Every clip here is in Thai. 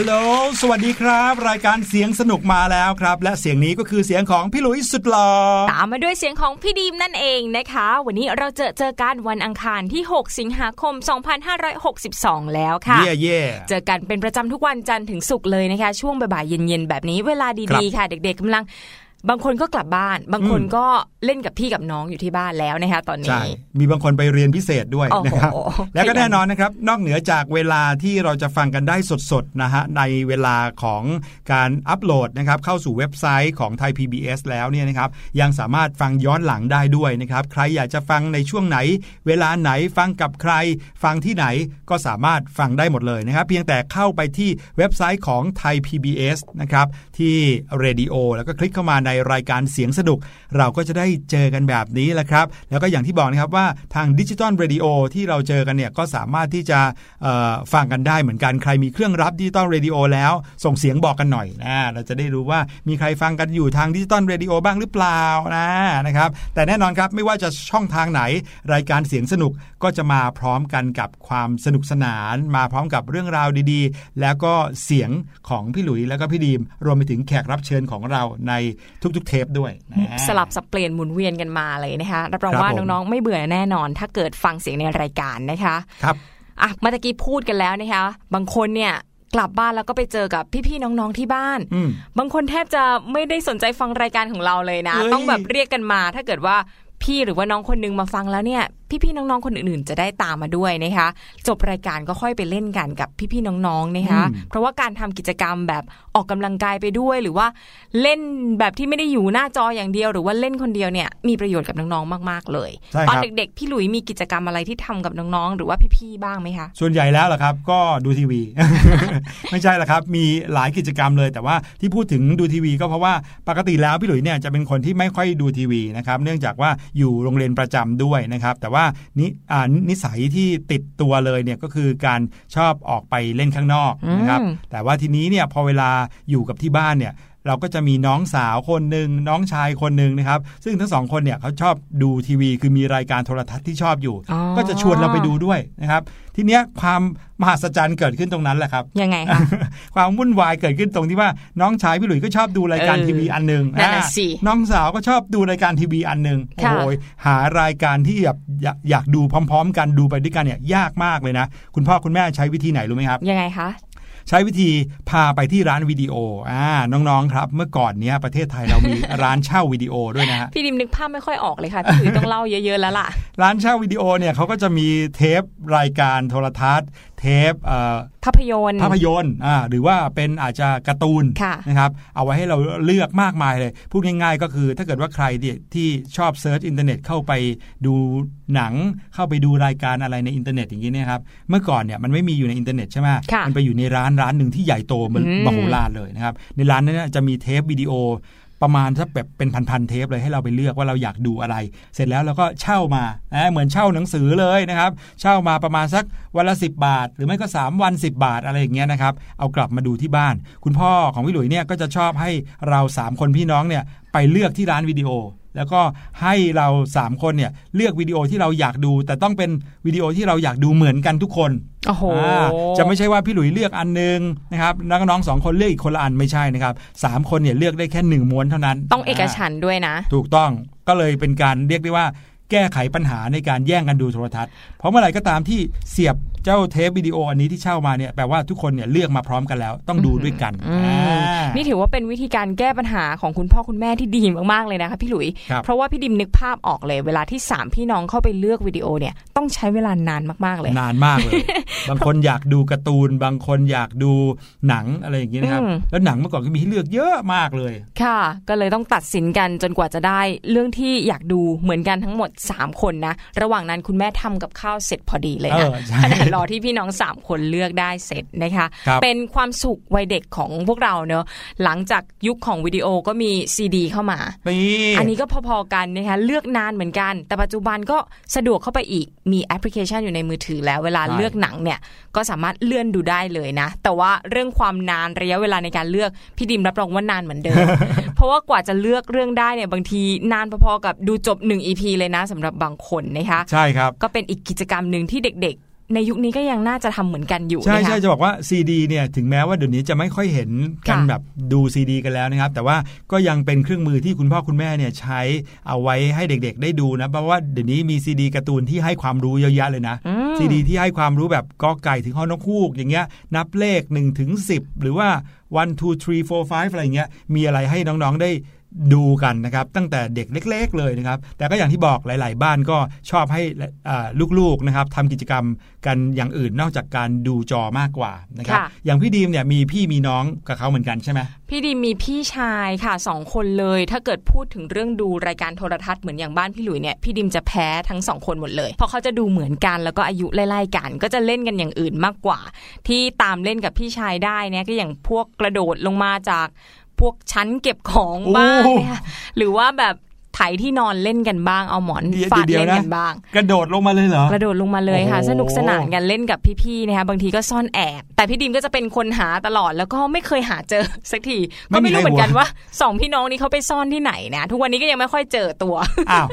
ฮัลโหล สวัสดีครับ รายการเสียงสนุกมาแล้วครับ และเสียงนี้ก็คือเสียงของพี่หลุยสุดหล่อ ตามมาด้วยเสียงของพี่ดีมนั่นเองนะคะ วันนี้เราเจอเจอกันวันอังคารที่ 6 สิงหาคม 2562 แล้วค่ะ เย่เย่เจอกันเป็นประจำทุกวันจันทร์ถึงศุกร์เลยนะคะ ช่วงบ่ายๆเย็นๆแบบนี้เวลาครัดีบๆค่ะ เด็กๆกำลัง บางคนก็กลับบ้าน บางคนอืมก็เล่นกับพี่กับน้องอยู่ที่บ้านแล้วนะคะตอนใช่นี้ มีบางคนไปเรียนพิเศษด้วยโอ้โหนะครับ แล้วก็ขยันแน่นอนนะครับ นอกเหนือจากเวลาที่เราจะฟังกันได้สดๆนะฮะในเวลาของการอัปโหลดนะครับเข้าสู่เว็บไซต์ของไทย PBS แล้วเนี่ยนะครับยังสามารถฟังย้อนหลังได้ด้วยนะครับ ใครอยากจะฟังในช่วงไหน เวลาไหนฟังกับใคร ฟังที่ไหนก็สามารถฟังได้หมดเลยนะครับ เพียงแต่เข้าไปที่เว็บไซต์ของไทย PBS นะครับที่ Radio แล้วก็คลิกเข้ามาในรายการเสียงสนุก เราก็จะได้เจอกันแบบนี้แหละครับ แล้วก็อย่างที่บอกนะครับว่าทาง digital radio ที่เราเจอกันเนี่ยก็สามารถที่จะฟังกันได้เหมือนกันใครมีเครื่องรับ digital radio แล้วส่งเสียงบอกกันหน่อยนะเราจะได้รู้ว่ามีใครฟังกันอยู่ทาง digital radio บ้างหรือเปล่านะนะครับแต่แน่นอนครับไม่ว่าจะช่องทางไหนรายการเสียงสนุกก็จะมาพร้อมกันกับความสนุกสนาน มาพร้อมกับเรื่องราวดีๆ แล้วก็เสียงของพี่หลุยแล้วก็พี่ดีมรวมไปถึงแขกรับเชิญของเราในทุก ๆ เทปด้วยนะสลับสับเปลี่ยนหมุนเวียนกันมาเลยนะคะรับรองครับว่าผมน้องๆไม่เบื่อแน่นอน ถ้าเกิดฟังเสียงในรายการนะคะครับอะเมื่อตะกี้พูดกันแล้วนะคะ บางคนเนี่ยกลับบ้านแล้วก็ไปเจอกับพี่ๆน้องๆที่บ้านอืมบางคนแทบจะไม่ได้สนใจฟังรายการของเราเลยนะเฮ้ยต้องแบบเรียกกันมา ถ้าเกิดว่าพี่หรือว่าน้องคนนึงมาฟังแล้วเนี่ย พี่ๆน้องๆคนอื่นๆ จะได้ตามมาด้วยนะคะ จบรายการก็ค่อยไปเล่นกันกับพี่ๆน้องๆนะคะ เพราะว่าการทำกิจกรรมแบบออกกำลังกายไปด้วย หรือว่าเล่นแบบที่ไม่ได้อยู่หน้าจออย่างเดียว หรือว่าเล่นคนเดียวเนี่ยมีประโยชน์กับน้องๆมาก ๆ เลยใช่ครับตอนเด็กๆพี่หลุยมีกิจกรรมอะไรที่ทำกับน้องๆหรือว่าพี่ๆบ้างไหมคะ ส่วนใหญ่แล้วล่ะครับ ก็ดูทีวี ไม่ใช่ละครับ มีหลายกิจกรรมเลยแต่ว่าที่พูดถึงดูทีวี ก็เพราะว่าปกติแล้วพี่หลุยเนี่ยจะเป็นคนที่ไม่ค่อยดูทีวีนะครับเนื่องจากว่าอยู่โรงเรียนประจำด้วยนะครับแต่ว่านิอ่านิสัยที่ติดตัวเลยเนี่ยก็คือการชอบออกไปเล่นข้างนอกนะครับอืมแต่ว่าทีนี้เนี่ยพอเวลาอยู่กับที่บ้านเนี่ย เราก็จะมีน้องสาวคนหนึ่งน้องชายคนหนึ่งนะครับ ซึ่งทั้งสองคนเนี่ยเขาชอบดูทีวี คือมีรายการโทรทัศน์ที่ชอบอยู่อ๋อก็จะชวนเราไปดูด้วยนะครับ ทีเนี้ยความมหัศจรรย์เกิดขึ้นตรงนั้นแหละครับยังไงคะความวุ่นวายเกิดขึ้นตรงที่ว่าน้องชายพี่หลุยก็ชอบดูรายการเออทีวีอันหนึ่งนั่นน่ะอ่าสิน้องสาวก็ชอบดูรายการทีวีอันหนึ่งโอ้ค่ะโหหารายการที่แบบอยากอยากดูพร้อม ๆ กันดูไปด้วยกันเนี่ยยากมากเลยนะ คุณพ่อคุณแม่ใช้วิธีไหนรู้ไหมครับยังไงคะ ใช้วิธีพาไปที่ร้านวิดีโออ่าน้องๆครับ เมื่อก่อนเนี้ยประเทศไทยเรามีร้านเช่าวิดีโอด้วยนะฮะพี่ดิมนึกภาพไม่ค่อยออกเลยค่ะพี่หลุยต้องเล่าเยอะๆแล้วล่ะ ร้านเช่าวิดีโอเนี่ยเขาก็จะมีเทปรายการโทรทัศน์เทปเอ่อภาพยนตร์ภาพยนตร์อ่าหรือว่าเป็นอาจจะการ์ตูนค่ะนะครับเอาไว้ให้เราเลือกมากมายเลย พูดง่ายๆ ก็คือถ้าเกิดว่าใครที่ที่ชอบ search อินเทอร์เน็ตเข้าไปดูหนังเข้าไปดูรายการอะไรในอินเทอร์เน็ตอย่างนี้เนี่ยครับเมื่อก่อนเนี่ยมันไม่มีอยู่ในอินเทอร์เน็ตใช่ไหมค่ะมันไปอยู่ในร้านร้านหนึ่งที่ใหญ่โตเหมือนอืมมโหฬารเลยนะครับในร้านนั้นนะจะมีเทปวิดีโอ ประมาณสักแบบเป็นพันๆเทปเลยให้เราไปเลือกว่าเราอยากดูอะไร เสร็จแล้วเราก็เช่ามาเหมือนเช่าหนังสือเลยนะครับ เช่ามาประมาณสักวันละ 10 บาท หรือไม่ก็ 3 วัน 10 บาทอะไรอย่างเงี้ยนะครับ เอากลับมาดูที่บ้าน คุณพ่อของพี่หลุยเนี่ยก็จะชอบให้เรา 3 คนพี่น้องเนี่ยไปเลือกที่ร้านวิดีโอ แล้วก็ให้เรา 3 คนเนี่ยเลือกวิดีโอที่เราอยากดู แต่ต้องเป็นวิดีโอที่เราอยากดูเหมือนกันทุกคนโอ้โหอ่าจะไม่ใช่ว่าพี่หลุยเลือกอันหนึงนะครับแล้วก็น้องสองคนเลือกอีกคนละอันไม่ใช่นะครับสามคนเนี่ยเลือกได้แค่หนึ่งม้วนเท่านั้น ต้องเอกฉันท์ด้วยนะ ถูกต้องก็เลยเป็นการเรียกได้ว่า แก้ไขปัญหาในการแย่งกันดูโทรทัศน์ เพราะเมื่อไหร่ก็ตามที่เสียบเจ้าเทปวิดีโออันนี้ที่เช่ามาเนี่ยแปลว่าทุกคนเนี่ยเลือกมาพร้อมกันแล้ว ต้องดูด้วยกันอืมอ่านี่ถือว่าเป็นวิธีการแก้ปัญหาของคุณพ่อคุณแม่ที่ดีมากๆเลยนะคะพี่หลุยครับเพราะว่าพี่ดิมนึกภาพออกเลย เวลาที่สามพี่น้องเข้าไปเลือกวิดีโอเนี่ยต้องใช้เวลานานมากๆเลย นานมากเลย บางคนอยากดูการ์ตูน บางคนอยากดูหนังอะไรอย่างเงี้ยนะครับอืมแล้วหนังเมื่อก่อนก็มีให้เลือกเยอะมากเลย ค่ะ ก็เลยต้องตัดสินกันจนกว่าจะได้เรื่องที่อยากดูเหมือนกันทั้งหมด 3 คนนะ ระหว่างนั้นคุณแม่ทำกับข้าวเสร็จพอดีเลยเอนะอใช่ขณะรอที่พี่น้อง 3 คนเลือกได้เสร็จนะคะครับเป็นความสุขวัยเด็กของพวกเราเนอะหลังจากยุคของวิดีโอก็มีซีดีเข้ามานี่อันนี้ก็พอๆกันนะคะเลือกนานเหมือนกัน แต่ปัจจุบันก็สะดวกเข้าไปอีกมีแอปพลิเคชันอยู่ในมือถือแล้วเวลาเลือกหนังเนี่ยก็สามารถเลื่อนดูได้เลยนะ แต่ว่าเรื่องความนานระยะเวลาในการเลือกพี่ดิมรับรองว่านานเหมือนเดิม เพราะว่ากว่าจะเลือกเรื่องได้เนี่ยบางทีนานพอๆกับดูจบ1 EP เลยนะสำหรับบางคนนะคะใช่ครับก็เป็นอีกกิจกรรมหนึ่งที่เด็ก ในยุคนี้ก็ยังน่าจะทำเหมือนกันอยู่ใช่นะคะใช่จะบอกว่าซีดีเนี่ยถึงแม้ว่าเดี๋ยวนี้จะไม่ค่อยเห็นกันค่ะแบบดูซีดีกันแล้วนะครับ แต่ว่าก็ยังเป็นเครื่องมือที่คุณพ่อคุณแม่เนี่ยใช้เอาไว้ให้เด็กๆ ได้ดูนะเพราะว่าเดี๋ยวนี้มีซีดีการ์ตูนที่ให้ความรู้เยอะแยะเลยนะอืมซีดีที่ให้ความรู้แบบกอไก่ถึงฮอนกฮูกอย่างเงี้ยนับเลข1ถึง10หรือว่า one two three four five อะไรเงี้ยมีอะไรให้น้องๆได้ ดูกันนะครับ ตั้งแต่เด็กเล็ก ๆ เลยนะครับ แต่ก็อย่างที่บอกหลาย ๆ บ้านก็ชอบให้อ่าลูกๆนะครับทำกิจกรรมกันอย่างอื่นนอกจากการดูจอมากกว่านะครับค่ะอย่างพี่ดีมเนี่ยมีพี่มีน้องกับเขาเหมือนกันใช่ไหมพี่ดีมมีพี่ชายค่ะสองคนเลย ถ้าเกิดพูดถึงเรื่องดูรายการโทรทัศน์เหมือนอย่างบ้านพี่หลุยเนี่ยพี่ดิมจะแพ้ทั้งสองคนหมดเลย เพราะเขาจะดูเหมือนกันแล้วก็อายุไล่ๆกัน ก็จะเล่นกันอย่างอื่นมากกว่า ที่ตามเล่นกับพี่ชายได้เนี่ยก็อย่างพวกกระโดดลงมาจาก พวกชั้นเก็บของบ้างเนี่ยหรือว่าแบบ ไถที่นอนเล่นกันบ้างเอาหมอนเดี๋ยวฟาดเดี๋ยวเล่นนะกันบ้าง กระโดดลงมาเลยเหรอกระโดดลงมาเลยค่ะโอ้โหสนุกสนานกันเล่นกับพี่ๆนะคะบางทีก็ซ่อนแอบแต่พี่ดิมก็จะเป็นคนหาตลอดแล้วก็ไม่เคยหาเจอสักทีไม่ก็มีไม่รู้ใครเหมือนกันหัวว่าสองพี่น้องนี้เขาไปซ่อนที่ไหนนะทุกวันนี้ก็ยังไม่ค่อยเจอตัวอ้าว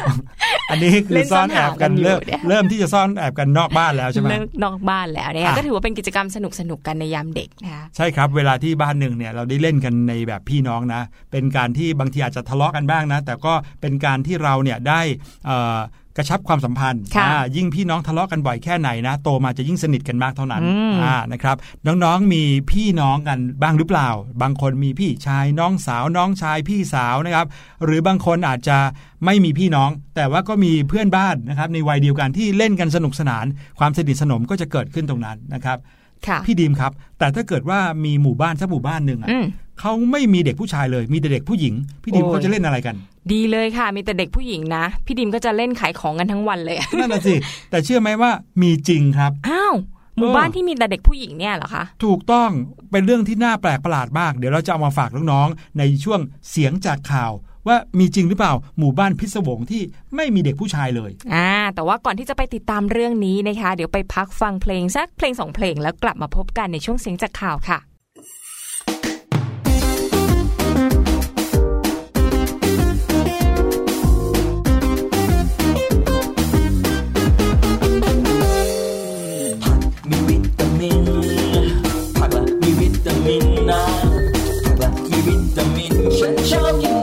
อันนี้คืเล่อนซ่อนแอบกันซ่อนหากันอยู่เริ่มเนี่ยเริ่มที่จะซ่อนแอบกันนอกบ้านแล้วใช่ไหมเลิกนอกบ้านแล้วเนี่ยอะก็ถือว่าเป็นกิจกรรมสนุกสนุกๆกันในยามเด็กนะคะใช่ครับเวลาที่บ้านหนึ่งเนี่ยเราได้เล่นกันในแบบพี่น้องนะ เป็นการที่บางทีอาจจะทะเลาะกันบ้างนะ แต่ก็เป็นการที่เราเนี่ยได้เอ่อกระชับความสัมพันธ์ค่ะอ่ายิ่งพี่น้องทะเลาะกันบ่อยแค่ไหนนะ โตมาจะยิ่งสนิทกันมากเท่านั้นอืมอ่านะครับ น้องๆมีพี่น้องกันบ้างหรือเปล่า บางคนมีพี่ชายน้องสาวน้องชายพี่สาวนะครับ หรือบางคนอาจจะไม่มีพี่น้อง แต่ว่าก็มีเพื่อนบ้านนะครับ ในวัยเดียวกันที่เล่นกันสนุกสนาน ความสนิทสนมก็จะเกิดขึ้นตรงนั้นนะครับค่ะพี่ดีมครับ แต่ถ้าเกิดว่ามีหมู่บ้านสักหมู่บ้านหนึ่งอะอืม เขาไม่มีเด็กผู้ชายเลย มีแต่เด็กผู้หญิง พี่ดีมโอ้ยเขาจะเล่นอะไรกัน ดีเลยค่ะ มีแต่เด็กผู้หญิงนะ พี่ดิมก็จะเล่นขายของกันทั้งวันเลยนั่นน่ะสิ แต่เชื่อไหมว่ามีจริงครับ อ้าวหมู่บ้านที่มีแต่เด็กผู้หญิงเนี่ยเหรอคะ ถูกต้องเป็นเรื่องที่น่าแปลกประหลาดมาก เดี๋ยวเราจะเอามาฝากน้องๆในช่วงเสียงจากข่าว ว่ามีจริงหรือเปล่า หมู่บ้านพิศวงที่ไม่มีเด็กผู้ชายเลยอ่าแต่ว่าก่อนที่จะไปติดตามเรื่องนี้นะคะ เดี๋ยวไปพักฟังเพลงสักเพลงสองเพลงแล้วกลับมาพบกันในช่วงเสียงจากข่าวค่ะ มีวิตามินผั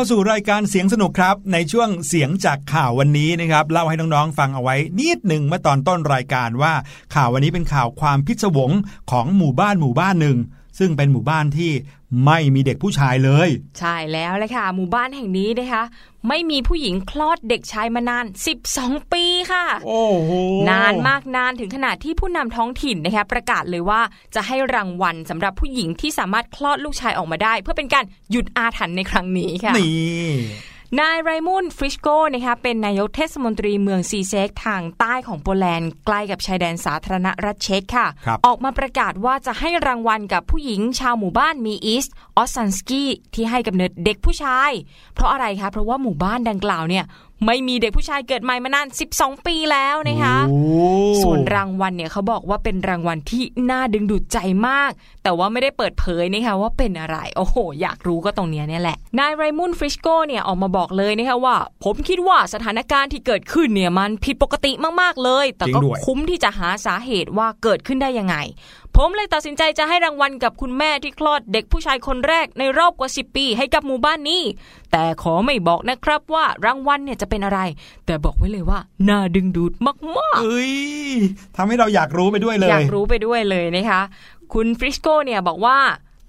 เข้าสู่รายการเสียงสนุกครับ ในช่วงเสียงจากข่าววันนี้นะครับเล่าให้น้องๆฟังเอาไว้นิดหนึ่งเมื่อตอนต้นรายการว่าข่าววันนี้เป็นข่าวความพิศวงของหมู่บ้านหมู่บ้านหนึ่ง ซึ่งเป็นหมู่บ้านที่ไม่มีเด็กผู้ชายเลย ใช่แล้วเลยค่ะ หมู่บ้านแห่งนี้นะคะ ไม่มีผู้หญิงคลอดเด็กชายมานาน 12 ปีค่ะ โอ้โหนานมากนานถึงขนาดที่ผู้นำท้องถิ่นนะคะประกาศเลยว่าจะให้รางวัลสำหรับผู้หญิงที่สามารถคลอดลูกชายออกมาได้ เพื่อเป็นการหยุดอาถรรพ์ในครั้งนี้ค่ะนี่ นายไรมุนฟริชโกนะคะเป็นนายกเทศมนตรีเมืองซีเซกทางใต้ของโปแลนด์ใกล้กับชายแดนสาธารณรัฐเช็กค่ะครับออกมาประกาศว่าจะให้รางวัลกับผู้หญิงชาวหมู่บ้านมีอีสออสซันสกี้ที่ให้กำเนิดเด็กผู้ชาย เพราะอะไรคะ เพราะว่าหมู่บ้านดังกล่าวเนี่ย ไม่มีเด็กผู้ชายเกิดใหม่มานาน 12 ปีแล้วนะคะโอ้ส่วนรางวัลเนี่ยเขาบอกว่าเป็นรางวัลที่น่าดึงดูดใจมาก แต่ว่าไม่ได้เปิดเผยนะคะว่าเป็นอะไร โอ้โห อยากรู้ก็ตรงเนี้ยเนี่ยแหละ นายไรมุนฟริชโกเนี่ยออกมาบอกเลยนะคะว่า ผมคิดว่าสถานการณ์ที่เกิดขึ้นเนี่ยมันผิดปกติมากๆเลย แต่ก็จริงด้วยคุ้มที่จะหาสาเหตุว่าเกิดขึ้นได้ยังไงผมเลยตัดสินใจจะให้รางวัลกับคุณแม่ที่คลอดเด็กผู้ชายคนแรกในรอบกว่า 10 ปีให้กับหมู่บ้านนี้ แต่ขอไม่บอกนะครับว่ารางวัลเนี่ยจะเป็นอะไร แต่บอกไว้เลยว่าน่าดึงดูดมากๆเอ้ยทำให้เราอยากรู้ไปด้วยเลย อยากรู้ไปด้วยเลยนะคะ คุณฟริสโกเนี่ยบอกว่า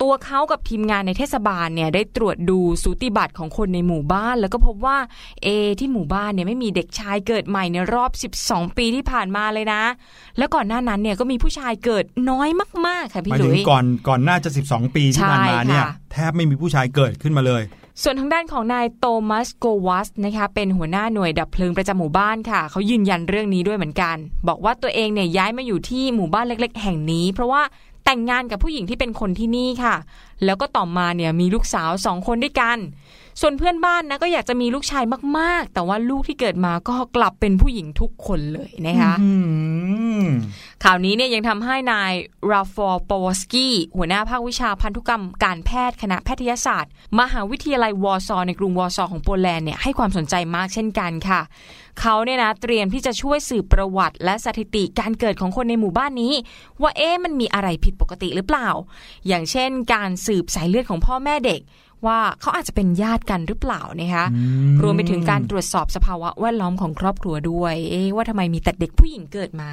ตัวเขากับทีมงานในเทศบาลเนี่ยได้ตรวจดูสูติบัตรของคนในหมู่บ้าน แล้วก็พบว่าเอที่หมู่บ้านเนี่ยไม่มีเด็กชายเกิดใหม่ในรอบ 12 ปีที่ผ่านมาเลยนะ แล้วก่อนหน้านั้นเนี่ยก็มีผู้ชายเกิดน้อยมากๆค่ะหพี่มายหถึลุงยก่อนก่อนหน้าจะ 12 ปีที่ผ่านมาเนี่ยใช่ค่ะแทบไม่มีผู้ชายเกิดขึ้นมาเลยส่วนทางด้านของนายโตมัสโกวัสนะคะเป็นหัวหน้าหน่วยดับเพลิงประจำหมู่บ้านค่ะ เขายืนยันเรื่องนี้ด้วยเหมือนกัน บอกว่าตัวเองเนี่ยย้ายมาอยู่ที่หมู่บ้านเล็ก ๆ แห่งนี้ เพราะว่า แต่งงานกับผู้หญิงที่เป็นคนที่นี่ค่ะ แล้วก็ต่อมาเนี่ยมีลูกสาวสองคนด้วยกัน ส่วนเพื่อนบ้านนะก็อยากจะมีลูกชายมากๆ แต่ว่าลูกที่เกิดมาก็กลับเป็นผู้หญิงทุกคนเลยนะคะอืมข่าวนี้เนี่ยยังทำให้นายราฟอร์ปวสกี้หัวหน้าภาควิชาพันธุกรรมการแพทย์คณะแพทยศาสตร์ มหาวิทยาลัยวอร์ซอในกรุงวอร์ซอของโปแลนด์เนี่ยให้ความสนใจมากเช่นกันค่ะ เขาเนี่ยนะเตรียมที่จะช่วยสืบประวัติ และสถิติการเกิดของคนในหมู่บ้านนี้ ว่าเอ๊ะมันมีอะไรผิดปกติหรือเปล่า อย่างเช่น การสืบสายเลือดของพ่อแม่เด็ก ว่าเขาอาจจะเป็นญาติกันหรือเปล่านะคะรวมไปถึงการตรวจสอบสภาวะแวดล้อมของครอบครัวด้วย เอ๊ะว่าทำไมมีแต่เด็กผู้หญิงเกิดมา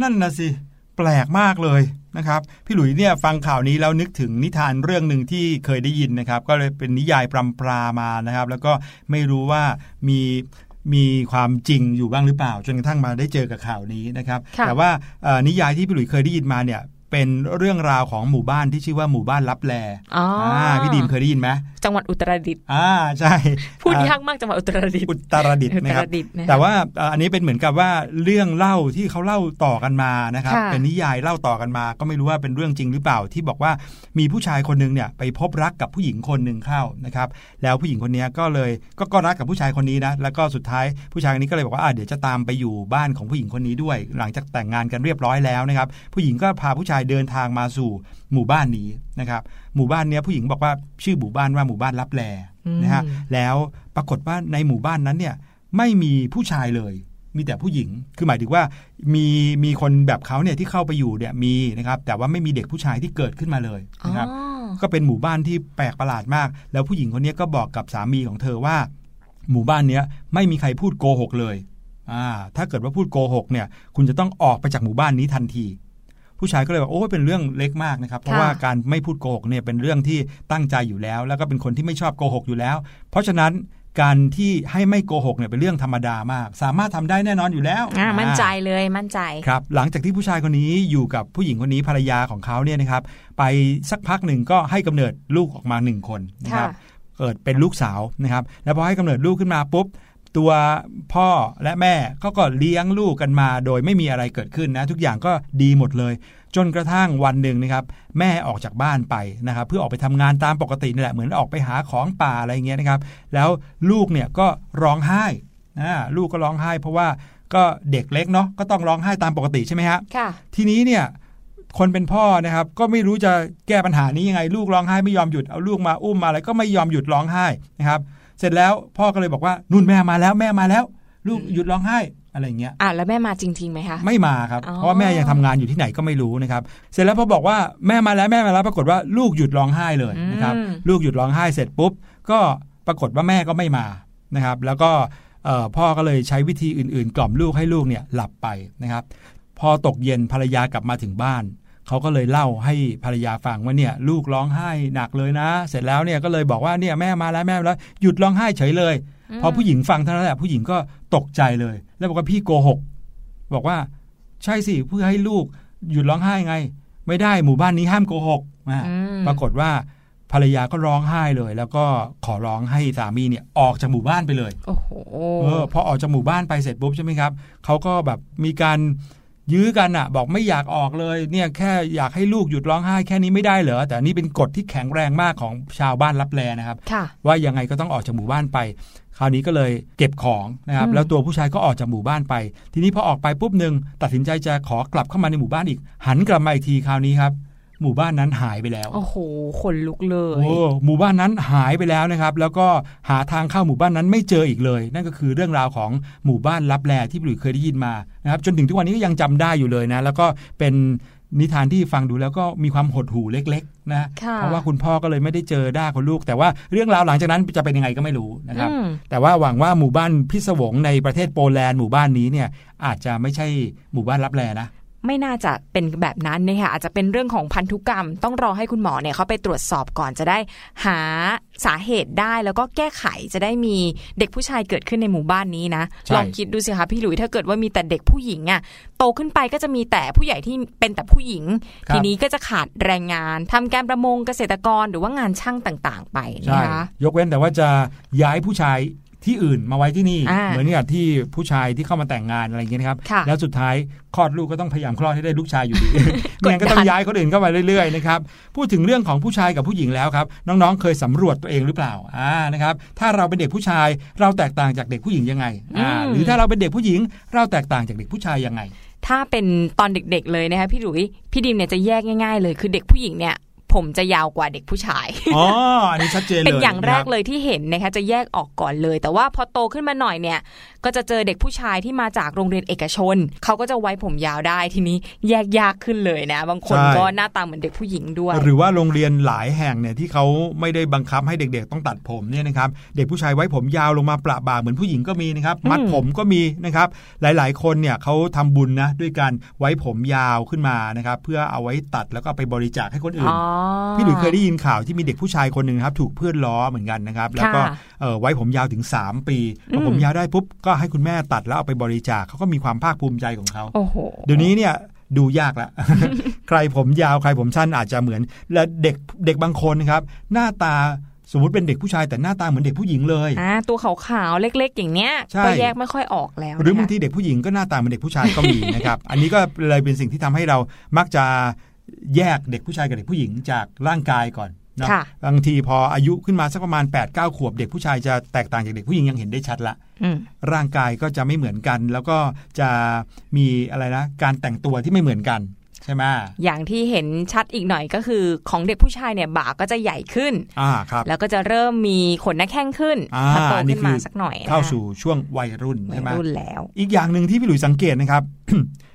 นั่นนะสิ แปลกมากเลยนะครับ พี่หลุยเนี่ยฟังข่าวนี้แล้วนึกถึงนิทานเรื่องหนึ่งที่เคยได้ยินนะครับ ก็เลยเป็นนิยายปรำปรามานะครับ แล้วก็ไม่รู้ว่ามีมีความจริงอยู่บ้างหรือเปล่า จนกระทั่งมาได้เจอกับข่าวนี้นะครับค่ะแต่ว่าเอ่อนิยายที่พี่หลุยเคยได้ยินมาเนี่ย เป็นเรื่องราวของหมู่บ้านที่ชื่อว่าหมู่บ้านลับแลอ๋ออ่พี่ดีมเคยได้ยินไหมจังหวัดอุตรดิตถ์อ่าใช่ พูดอ่ยากมากจังหวัดอุตรดิตถ์อุตรดิตถ์นะครับอุตรดิตถ์นะคะแต่ว่าเอ่ออันนี้เป็นเหมือนกับว่าเรื่องเล่าที่เขาเล่าต่อกันมานะครับค่ะเป็นนิยายเล่าต่อกันมา ก็ไม่รู้ว่าเป็นเรื่องจริงหรือเปล่าที่บอกว่ามีผู้ชายคนหนึงเนี่ยไปพบรักกับผู้หญิงคนหนึ่งเข้านะครับ แล้วผู้หญิงคนนี้ก็เลยก็ก็รักกับผู้ชายคนนี้นะแล้วก็สุดท้ายผู้ชายคนนี้ก็เลยบอกว่าอะเดี๋ยวจะตามไปอยู่บ้านของผู้หญิงคนนี้ด้วย หลังจากแต่งงานกันเรียบร้อยแล้วนะครับผู้หญิงก็พาผู้ชายเดินทางมาสู่หมู่บ้านนี้นะครับ หมู่บ้านเนี้ยผู้หญิงบอกว่าชื่อหมู่บ้านว่าหมู่บ้านลับแลนะฮะอืมแล้วปรากฏว่าในหมู่บ้านนั้นเนี่ยไม่มีผู้ชายเลย มีแต่ผู้หญิง คือหมายถึงว่ามีมีคนแบบเขาเนี่ยที่เข้าไปอยู่เนี่ยมีนะครับ แต่ว่าไม่มีเด็กผู้ชายที่เกิดขึ้นมาเลยนะครับอ๋อก็เป็นหมู่บ้านที่แปลกประหลาดมาก แล้วผู้หญิงคนนี้ก็บอกกับสามีของเธอว่า หมู่บ้านเนี้ยไม่มีใครพูดโกหกเลยอ่าถ้าเกิดว่าพูดโกหกเนี่ย คุณจะต้องออกไปจากหมู่บ้านนี้ทันที ผู้ชายก็เลยบอกโอ้ยเป็นเรื่องเล็กมากนะครับ เพราะว่าการไม่พูดโกหกเนี่ยเป็นเรื่องที่ตั้งใจอยู่แล้ว แล้วก็เป็นคนที่ไม่ชอบโกหกอยู่แล้ว เพราะฉะนั้นการที่ให้ไม่โกหกเนี่ยเป็นเรื่องธรรมดามาก สามารถทำได้แน่นอนอยู่แล้วอ่ามั่นใจอ่าเลยมั่นใจครับ หลังจากที่ผู้ชายคนนี้อยู่กับผู้หญิงคนนี้ภรรยาของเขาเนี่ยนะครับ ไปสักพักหนึ่งก็ให้กำเนิดลูกออกมาหนึ่งคนนะครับค่ะเกิดเป็นลูกสาวนะครับ แล้วพอให้กำเนิดลูกขึ้นมาปุ๊บ ตัวพ่อและแม่เขาก็เลี้ยงลูกกันมา โดยไม่มีอะไรเกิดขึ้นนะ ทุกอย่างก็ดีหมดเลย จนกระทั่งวันหนึ่งนะครับ แม่ออกจากบ้านไปนะครับ เพื่อออกไปทำงานตามปกตินี่แหละเหมือนออกไปหาของป่าอะไรอย่างเงี้ยนะครับ แล้วลูกเนี่ยก็ร้องไห้อ่าลูกก็ร้องไห้ เพราะว่าก็เด็กเล็กเนาะก็ต้องร้องไห้ตามปกติใช่ไหมฮะค่ะทีนี้เนี่ยคนเป็นพ่อนะครับ ก็ไม่รู้จะแก้ปัญหานี้ยังไง ลูกร้องไห้ไม่ยอมหยุดเอาลูกมาอุ้มมาอะไรก็ไม่ยอมหยุดร้องไห้นะครับ เสร็จแล้วพ่อก็เลยบอกว่านุ่นแม่มาแล้วแม่มาแล้ว ลูกหยุดร้องไห้อะไรอย่างเงี้ยอะแล้วแม่มาจริงๆไหมคะไม่มาครับอ๋อเพราะว่าแม่ยังทำงานอยู่ที่ไหนก็ไม่รู้นะครับ เสร็จแล้วพอบอกว่าแม่มาแล้วแม่มาแล้วปรากฏว่าลูกหยุดร้องไห้เลยนะครับอืมลูกหยุดร้องไห้เสร็จปุ๊บ ก็ปรากฏว่าแม่ก็ไม่มานะครับ แล้วก็เอ่อพ่อก็เลยใช้วิธีอื่นๆ กล่อมลูกให้ลูกเนี่ยหลับไปนะครับ พอตกเย็นภรรยากลับมาถึงบ้าน เขาก็เลยเล่าให้ภรรยาฟังว่าเนี่ยลูกร้องไห้หนักเลยนะ เสร็จแล้วเนี่ยก็เลยบอกว่าเนี่ยแม่มาแล้วแม่มาแล้วหยุดร้องไห้เฉยเลย พอผู้หญิงฟังเท่านั้นแหละผู้หญิงก็ตกใจเลย แล้วบอกว่าพี่โกหก บอกว่าใช่สิเพื่อให้ลูกหยุดร้องไห้ไง ไม่ได้หมู่บ้านนี้ห้ามโกหกอะอืมปรากฏว่าภรรยาก็ร้องไห้เลย แล้วก็ขอร้องให้สามีเนี่ยออกจากหมู่บ้านไปเลย โอ้โห เออพอออกจากหมู่บ้านไปเสร็จปุ๊บใช่ไหมครับเขาก็แบบมีการ ยื้อกันอะ บอกไม่อยากออกเลยเนี่ยแค่อยากให้ลูกหยุดร้องไห้แค่นี้ไม่ได้เหรอแต่อันนี่เป็นกฎที่แข็งแรงมากของชาวบ้านรับแลนะครับค่ะว่ายังไงก็ต้องออกจากหมู่บ้านไป คราวนี้ก็เลยเก็บของนะครับอืมแล้วตัวผู้ชายก็ออกจากหมู่บ้านไป ทีนี้พอออกไปปุ๊บหนึ่งตัดสินใจจะขอกลับเข้ามาในหมู่บ้านอีก หันกลับมาอีกทีคราวนี้ครับ หมู่บ้านนั้นหายไปแล้วโอ้โหขนลุกเลยโอ้หมู่บ้านนั้นหายไปแล้วนะครับ แล้วก็หาทางเข้าหมู่บ้านนั้นไม่เจออีกเลย นั่นก็คือเรื่องราวของหมู่บ้านลับแลที่พี่หลุยเคยได้ยินมานะครับจนถึงทุกวันนี้ก็ยังจำได้อยู่เลยนะ แล้วก็เป็นนิทานที่ฟังดูแล้วก็มีความหดหู่เล็กๆนะค่ะเพราะว่าคุณพ่อก็เลยไม่ได้เจอด้าคนลูก แต่ว่าเรื่องราวหลังจากนั้นจะเป็นยังไงก็ไม่รู้นะครับอืมแต่ว่าหวังว่าหมู่บ้านพิศวงในประเทศโปแลนด์หมู่บ้านนี้เนี่ยอาจจะไม่ใช่หมู่บ้านลับแลนะ ไม่น่าจะเป็นแบบนั้นนะคะอาจจะเป็นเรื่องของพันธุกรรม ต้องรอให้คุณหมอเนี่ยเขาไปตรวจสอบก่อนจะได้หาสาเหตุได้แล้วก็แก้ไขจะได้มีเด็กผู้ชายเกิดขึ้นในหมู่บ้านนี้นะใช่ลองคิดดูสิคะพี่หลุยถ้าเกิดว่ามีแต่เด็กผู้หญิงอะโตขึ้นไปก็จะมีแต่ผู้ใหญ่ที่เป็นแต่ผู้หญิง ทีนี้ก็จะขาดแรงงานทำการประมงเกษตรกรหรือว่างานช่างต่างๆ ไปใช่นะคะยกเว้นแต่ว่าจะย้ายผู้ชาย ที่อื่นมาไว้ที่นี่อ่าเหมือนกับที่ผู้ชายที่เข้ามาแต่งงานอะไรอย่างเงี้ยนะครับค่ะแล้วสุดท้ายคลอดลูกก็ต้องพยายามคลอดให้ได้ลูกชายอยู่ดีกดดันไม่งั้นก็ต้องย้ายคนอื่นเข้ามาเรื่อยๆนะครับพูดถึงเรื่องของผู้ชายกับผู้หญิงแล้วครับ น้องๆ เคยสำรวจตัวเองหรือเปล่าอ่านะครับถ้าเราเป็นเด็กผู้ชายเราแตกต่างจากเด็กผู้หญิงยังไงอ่าหรือถ้าเราเป็นเด็กผู้หญิง เราแตกต่างจากเด็กผู้ชายยังไงถ้าเป็นตอนเด็กๆเลยนะคะพี่หลุยพี่ดิมเนี่ยจะแยกง่ายๆเลย คือเด็กผู้หญิงเนี่ย ผมจะยาวกว่าเด็กผู้ชายอ๋ออันนี้ชัดเจนเลยเป็นอย่างแรกนะคบเลยที่เห็นนะคะจะแยกออกก่อนเลย แต่ว่าพอโตขึ้นมาหน่อยเนี่ยก็จะเจอเด็กผู้ชายที่มาจากโรงเรียนเอกชน เขาก็จะไว้ผมยาวได้ทีนี้แยกยากขึ้นเลยนะ บางคนใช่ก็หน้าตาเหมือนเด็กผู้หญิงด้วย หรือว่าโรงเรียนหลายแห่งเนี่ยที่เขาไม่ได้บังคับให้เด็กๆ ต้องตัดผมเนี่ยนะครับเด็กผู้ชายไว้ผมยาวลงมาประบ่าเหมือนผู้หญิงก็มีนะครับมัดอืมผมก็มีนะครับหลายๆ คนเนี่ยเขาทำบุญนะด้วยการไว้ผมยาวขึ้นมานะครับเพื่อเอาไว้ตัดแล้วก็เอาไปบริจาคให้คนอื่นอ๋อพี่หลุยเคยได้ยินข่าวที่มีเด็กผู้ชายคนหนึ่งนะครับ ถูกเพื่อนล้อเหมือนกันนะครับ แล้วก็ค่ะเอ่อไว้ผมยาวถึง 3 ปีพออมผมยาวได้ปุ๊บก็ให้คุณแม่ตัดแล้วเอาไปบริจาคเขาก็มีความภาคภูมิใจของเขาโอ้โหเดี๋ยวนี้เนี่ยดูยากละใครผมยาวใครผมสั้นอาจจะเหมือน และเด็กเด็กบางคนนะครับ หน้าตาสมมติเป็นเด็กผู้ชายแต่หน้าตาเหมือนเด็กผู้หญิงเลยอ่าตัวขาวๆเล็ก ๆ อย่างเนี้ยใช่ก็แยกไม่ค่อยออกแล้ว หรือบางนะคะทีเด็กผู้หญิงก็หน้าตาเหมือนเด็กผู้ชายก็มีนะครับ อันนี้ก็เลยเป็นสิ่งที่ทำให้เรามักจะ แยกเด็กผู้ชายกับเด็กผู้หญิงจากร่างกายก่อนเนาะค่ะบางทีพออายุขึ้นมาสักประมาณ8ปดเขวบเด็กผู้ชายจะแตกต่างจากเด็กผู้หญิงยังเห็นได้ชัดละอืมร่างกายก็จะไม่เหมือนกัน แล้วก็จะมีอะไรนะการแต่งตัวที่ไม่เหมือนกันใช่ไหมอย่างที่เห็นชัดอีกหน่อยก็คือของเด็กผู้ชายเนี่ยบ่าก็จะใหญ่ขึ้นอ่าครับแล้วก็จะเริ่มมีขนหน้าแข้งขึ้นอ่าถ้าโตนี่ขึ้นคืมาอสักหน่อยนะคะเข้าสู่ช่วงวัยรุ่นวัใช่ยไหมรุ่นแล้ว อีกอย่างหนึ่งที่พี่หลุยสังเกตนะครับ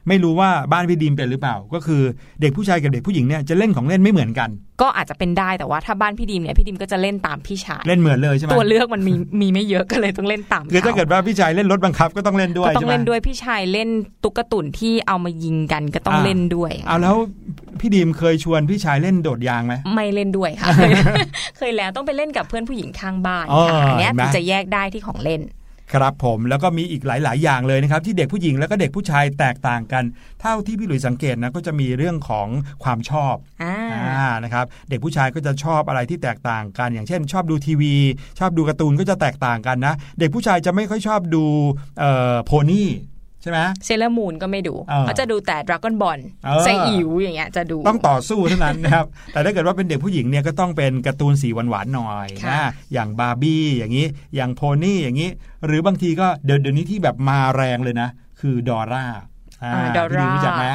ไม่รู้ว่าบ้านพี่ดีมเป็นหรือเปล่า ก็คือเด็กผู้ชายกับเด็กผู้หญิงเนี่ยจะเล่นของเล่นไม่เหมือนกัน ก็อาจจะเป็นได้แต่ว่าถ้าบ้านพี่ดิมเนี่ยพี่ดิมก็จะเล่นตามพี่ชายเล่นเหมือนเลยใช่ไหมตัวเลือกมันมีมีไม่เยอะก็เลยต้องเล่นตามคือถ้าขเกิดว่าพี่ชายเล่นรถบังคับก็ต้องเล่นด้วยก็ต้อใช่งไหมเล่นด้วยพี่ชายเล่นตุ๊กตุนที่เอามายิงกันก็ต้องอ่าเล่นด้วยเอาแล้วพี่ดีมเคยชวนพี่ชายเล่นโดดยางไหมไม่เล่นด้วยค่ะ เคยแล้วต้องไปเล่นกับเพื่อนผู้หญิงข้างบ้านอ๋อค่ะอันเนี้ยเห็นไหมถึงจะแยกได้ที่ของเล่น ครับผมแล้วก็มีอีกหลาย ๆ อย่างเลยนะครับ ที่เด็กผู้หญิงแล้วก็เด็กผู้ชายแตกต่างกัน เท่าที่พี่หลุยสังเกตนะก็จะมีเรื่องของความชอบอ่าอ่านะครับเด็กผู้ชายก็จะชอบอะไรที่แตกต่างกัน อย่างเช่น ชอบดูทีวี ชอบดูการ์ตูนก็จะแตกต่างกันนะ เด็กผู้ชายจะไม่ค่อยชอบดูเอ่อโพนี่ ใช่ไหมเซเลอร์มูนก็ไม่ดูเออเขาจะดูแต่ดราก้อนบอลเออไซอิ๋วอย่างเงี้ยจะดูต้องต่อสู้เท่านั้นนะครับ แต่ถ้าเกิดว่าเป็นเด็กผู้หญิงเนี่ยก็ต้องเป็นการ์ตูนสีหวานๆหน่อยค่ะนะอย่างบาร์บี้อย่างนี้ อย่างโพนี่อย่างนี้ หรือบางทีก็เดี๋ยวเดี๋ยวนี้ที่แบบมาแรงเลยนะ คือดอร่าอ่าอ่าดอพี่ร่ารู้จักไหม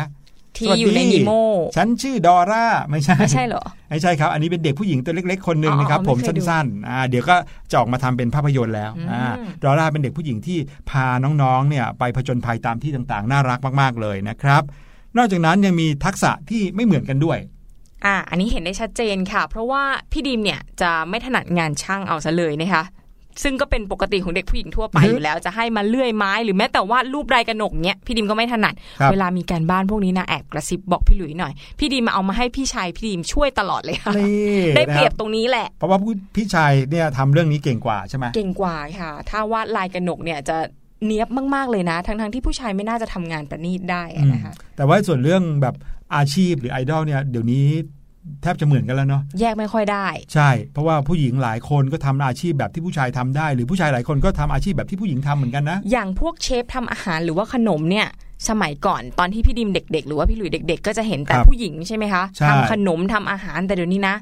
ที่อยู่ในสวัสดีนิโมฉันชื่อดอร่าไม่ใช่ไม่ใช่เหรอไม่ใช่ครับ อันนี้เป็นเด็กผู้หญิงตัวเล็ก ๆ คนหนึ่งอ๋อนะครับไม่ผมเคยดูสั้นๆอ่าเดี๋ยวก็จะออกมาทำเป็นภาพยนตร์แล้วอืมอ่าดอร่าเป็นเด็กผู้หญิงที่พาน้องๆเนี่ยไปผจญภัยตามที่ต่างๆ น่ารักมากๆเลยนะครับ นอกจากนั้นยังมีทักษะที่ไม่เหมือนกันด้วยอ่าอันนี้เห็นได้ชัดเจนค่ะ เพราะว่าพี่ดีมเนี่ยจะไม่ถนัดงานช่างเอาซะเลยนะคะ ซึ่งก็เป็นปกติของเด็กผู้หญิงทั่วไปอือฮึอยู่แล้วจะให้มาเลื่อยไม้หรือแม้แต่ว่ารูปลายกระหนกเนี้ยพี่ดิมก็ไม่ถนัดครับเวลามีการบ้านพวกนี้นะแอบกระซิบบอกพี่หลุยหน่อย พี่ดีมมาเอามาให้พี่ชายพี่ดีมช่วยตลอดเลยค่ะนี่ได้เปรียบนะคตรงนี้แหละ เพราะว่าผู้พี่ชายเนี่ยทำเรื่องนี้เก่งกว่าใช่ไหมเก่งกว่าค่ะ ถ้าวาดลายกระหนกเนี่ยจะเนี้ยบมาก ๆ เลยนะ ทั้งๆที่ผู้ชายไม่น่าจะทำงานประณีตได้อะนะคะแต่ว่าส่วนเรื่องแบบอาชีพหรือไอดอลเนี่ยเดี๋ยวนี้ แทบจะเหมือนกันแล้วเนาะแยกไม่ค่อยได้ ใช่ เพราะว่าผู้หญิงหลายคนก็ทำอาชีพแบบที่ผู้ชายทำได้ หรือผู้ชายหลายคนก็ทำอาชีพแบบที่ผู้หญิงทำเหมือนกันนะ อย่างพวกเชฟทำอาหารหรือว่าขนมเนี่ยสมัยก่อนตอนที่พี่ดิมเด็ก ๆ หรือว่าพี่หลุยเด็ก ๆ ก็จะเห็นแต่ครับผู้หญิงใช่ไหมคะใช่ทำขนมทำอาหารแต่เดี๋ยวนี้นะ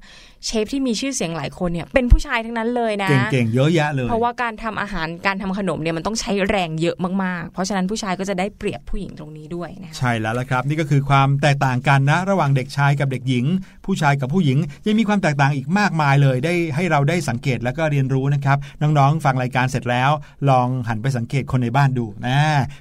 เชฟที่มีชื่อเสียงหลายคนเนี่ยเป็นผู้ชายทั้งนั้นเลยนะเก่งๆเยอะแยะเลย เพราะว่าการทำอาหารการทำขนมเนี่ยมันต้องใช้แรงเยอะมากๆ เพราะฉะนั้นผู้ชายก็จะได้เปรียบผู้หญิงตรงนี้ด้วยนะคะใช่แล้วละครับ นี่ก็คือความแตกต่างกันนะ ระหว่างเด็กชายกับเด็กหญิง ผู้ชายกับผู้หญิงยังมีความแตกต่างอีกมากมายเลย ได้ให้เราได้สังเกตแล้วก็เรียนรู้นะครับน้องๆฟังรายการเสร็จแล้ว ลองหันไปสังเกตคนในบ้านดูนะ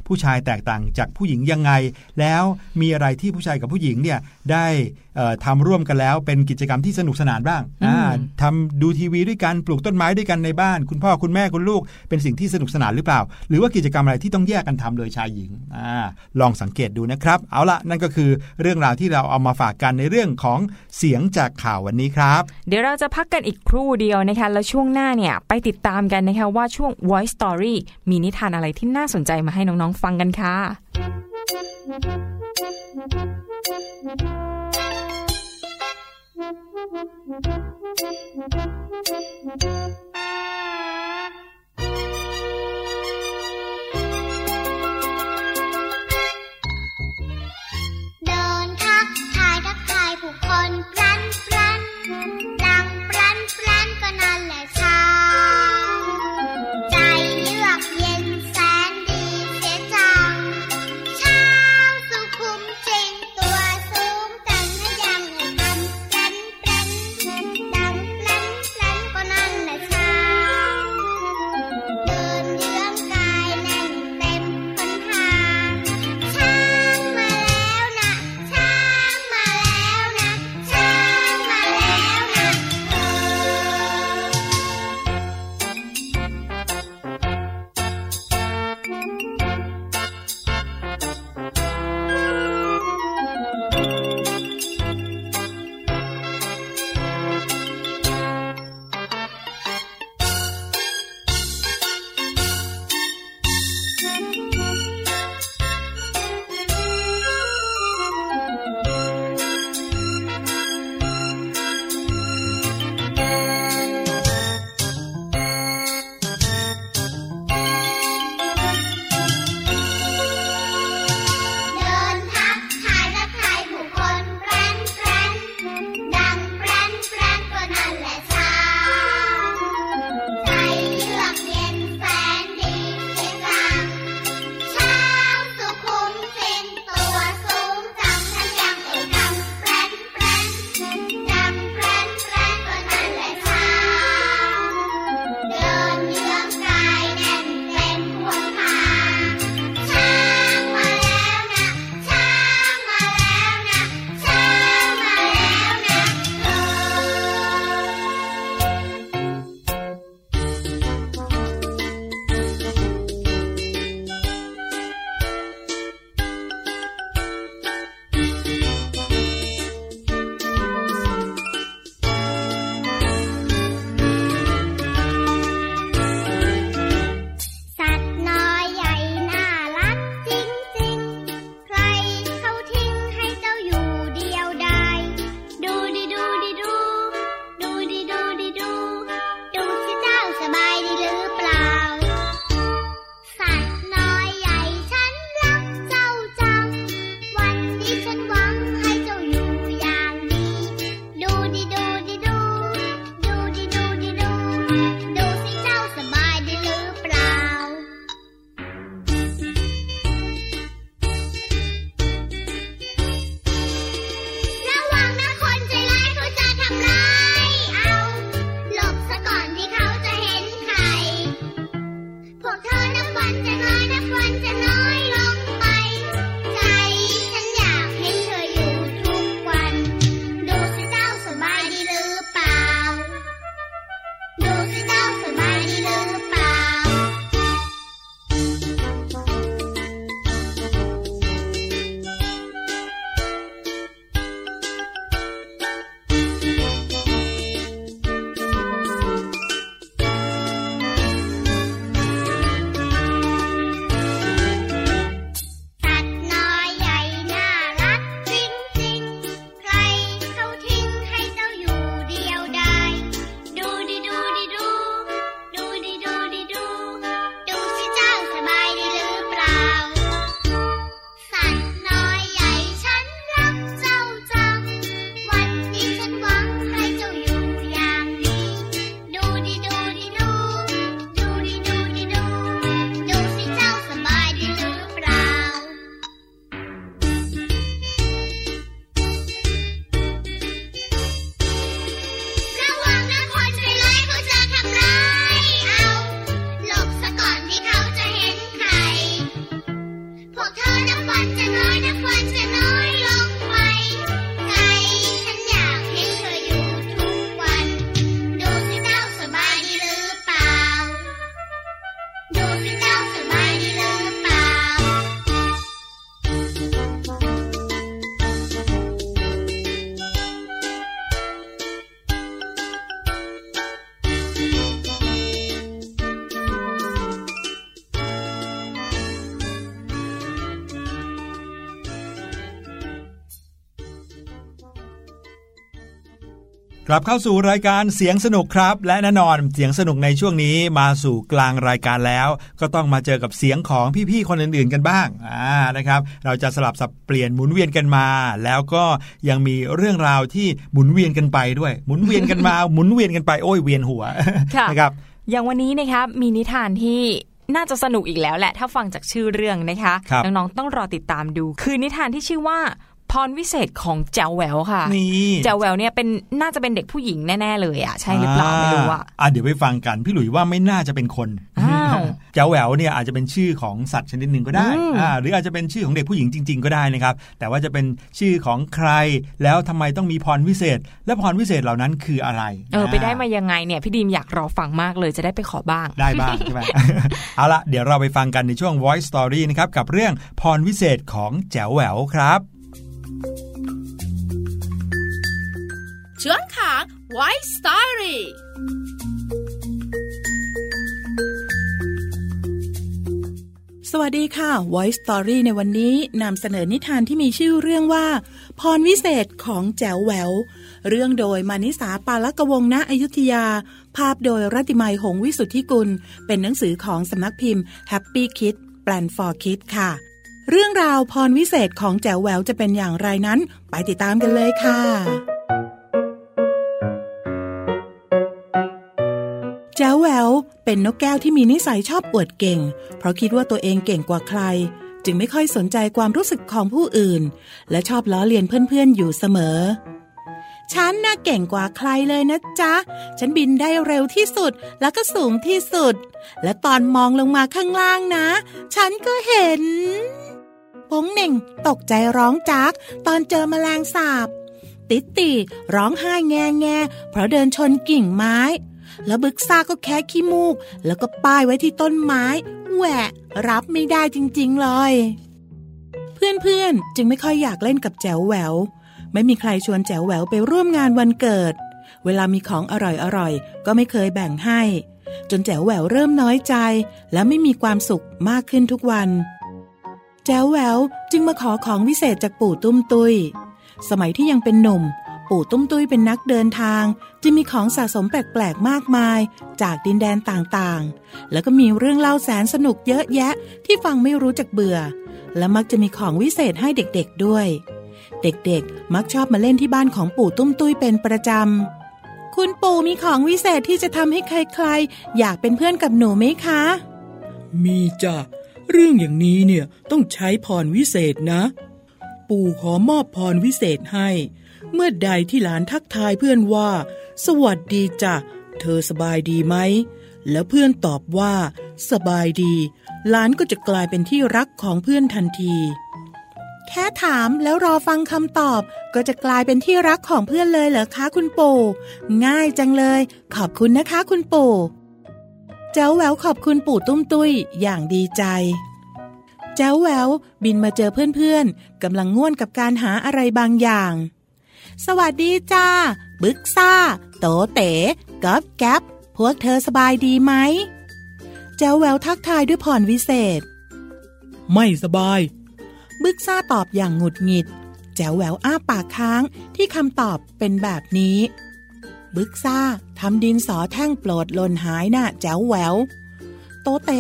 ผู้ชายแตกต่างจากผู้หญิงยังไง แล้วมีอะไรที่ผู้ชายกับผู้หญิงเนี่ยได้เอ่อทำร่วมกันแล้วเป็นกิจกรรมที่สนุกสนานบ้างอ่าอืมทำดูทีวีด้วยกันปลูกต้นไม้ด้วยกันในบ้าน คุณพ่อคุณแม่คุณลูกเป็นสิ่งที่สนุกสนานหรือเปล่า หรือว่ากิจกรรมอะไรที่ต้องแยกกันทำเลยชายหญิงอาลองสังเกตดูนะครับ เอาละนั่นก็คือเรื่องราวที่เราเอามาฝากกันในเรื่องของเสียงจากข่าววันนี้ครับ เดี๋ยวเราจะพักกันอีกครู่เดียวนะคะแล้วช่วงหน้าเนี่ยไปติดตามกันนะคะว่าช่วง Voice Story มีนิทานอะไรที่น่าสนใจมาให้น้องๆฟังกันค่ะ Thank you. ลับเข้าสู่รายการเสียงสนุกครับ และแน่นอนเสียงสนุกในช่วงนี้มาสู่กลางรายการแล้ว ก็ต้องมาเจอกับเสียงของพี่ๆคนอื่นๆกันบ้างอ่านะครับ เราจะสลับสับเปลี่ยนหมุนเวียนกันมา แล้วก็ยังมีเรื่องราวที่หมุนเวียนกันไปด้วย หมุนเวียนกันมาหมุนเวียนกันไปโอ้ยเวียนหัวค่ะนะครับ อย่างวันนี้นะคะมีนิทานที่น่าจะสนุกอีกแล้วแหละถ้าฟังจากชื่อเรื่องนะคะครับน้องๆต้องรอติดตามดู คือนิทานที่ชื่อว่า พรวิเศษของแจวแหววค่ะนี่แจวแหววเนี่ยเป็นน่าจะเป็นเด็กผู้หญิงแน่ ๆ เลยอะใช่หรือเปล่าไม่รู้อะอ่าเดี๋ยวไปฟังกันพี่หลุยว่าไม่น่าจะเป็นคนอ้าวแจ๋วแหววเนี่ยอาจจะเป็นชื่อของสัตว์ชนิดหนึ่งก็ได้อืมอ่าหรืออาจจะเป็นชื่อของเด็กผู้หญิงจริง ๆ ก็ได้นะครับ แต่ว่าจะเป็นชื่อของใคร แล้วทำไมต้องมีพรวิเศษ และพรวิเศษเหล่านั้นคืออะไรเออไปได้มายังไงเนี่ยพี่ดีมอยากรอฟังมากเลยจะได้ไปขอบ้าง ได้บ้างใช่ไหมเอาละเดี๋ยวเราไปฟังกันในช่วง Voice Story นะครับกับเรื่องพรวิเศษของแจ๋วแหววครับ ช่วงของ White Story สวัสดีค่ะ Voice Story ในวันนี้นำเสนอนิทานที่มีชื่อเรื่องว่า พรวิเศษของแจ๋วแหวว เรื่องโดยมานิสาปาลกวงศ์ณอยุธยา ภาพโดยรัติมัยหงวิสุทธิกุล เป็นหนังสือของสำนักพิมพ์ Happy Kid Plan for Kid ค่ะ เรื่องราวพรวิเศษของแจ๋วแหววจะเป็นอย่างไรนั้น ไปติดตามกันเลยค่ะ แจ๋วแหววเป็นนกแก้วที่มีนิสัยชอบอวดเก่ง เพราะคิดว่าตัวเองเก่งกว่าใคร จึงไม่ค่อยสนใจความรู้สึกของผู้อื่น และชอบล้อเลียนเพื่อนๆอยู่เสมอฉันน่ะเก่งกว่าใครเลยนะจ๊ะ ฉันบินได้เร็วที่สุดแล้วก็สูงที่สุด และตอนมองลงมาข้างล่างนะ ฉันก็เห็น ปงเหน่งตกใจร้องจากตอนเจอแมลงสาบ ติตติร้องไห้แงแงเพราะเดินชนกิ่งไม้ แล้วบึกซ่าก็แค่ขี้มูก แล้วก็ป้ายไว้ที่ต้นไม้ แหวะ รับไม่ได้จริง ๆ เลย เพื่อนๆ จึงไม่ค่อยอยากเล่นกับแจ๋วแหวว ไม่มีใครชวนแจ๋วแหววไปร่วมงานวันเกิด เวลามีของอร่อยๆ ก็ไม่เคยแบ่งให้ จนแจ๋วแหววเริ่มน้อยใจ และไม่มีความสุขมากขึ้นทุกวัน แจ๋วแหววจึงมาขอของวิเศษจากปู่ตุ้มตุย สมัยที่ยังเป็นหนุ่ม ปู่ตุ้มตุ้ยเป็นนักเดินทาง จึงมีของสะสมแปลกๆมากมาย จากดินแดนต่างๆ แล้วก็มีเรื่องเล่าแสนสนุกเยอะแยะที่ฟังไม่รู้จักเบื่อ และมักจะมีของวิเศษให้เด็กๆด้วย เด็กๆ มักชอบมาเล่นที่บ้านของปู่ตุ้มตุ้ยเป็นประจำคุณปู่มีของวิเศษที่จะทำให้ใครๆ อยากเป็นเพื่อนกับหนูไหมคะ มีจ้ะ เรื่องอย่างนี้เนี่ยต้องใช้พรวิเศษนะ ปู่ขอมอบพรวิเศษให้ เมื่อใดที่หลานทักทายเพื่อนว่า สวัสดีจ้ะ เธอสบายดีไหม แล้วเพื่อนตอบว่า สบายดี หลานก็จะกลายเป็นที่รักของเพื่อนทันที แค่ถามแล้วรอฟังคำตอบ ก็จะกลายเป็นที่รักของเพื่อนเลยเหรอคะคุณปู่ ง่ายจังเลย ขอบคุณนะคะคุณปู่ เจ้าแหววขอบคุณปู่ตุ้มตุ้ยอย่างดีใจเจ้าแหววบินมาเจอเพื่อนๆกำลังง่วนกับการหาอะไรบางอย่าง สวัสดีจ้า บึกซ่า โตเต๋ก๊อบแก๊บพวกเธอสบายดีไหมเจ้าแหววทักทายด้วยพรวิเศษ ไม่สบาย บึกซ่าตอบอย่างหงุดหงิด แจ๋วแหววอ้าปากค้างที่คำตอบเป็นแบบนี้ บึกซ่าทำดินสอแท่งโปรดหล่นหายน่ะแจ๋วแหวว โตเต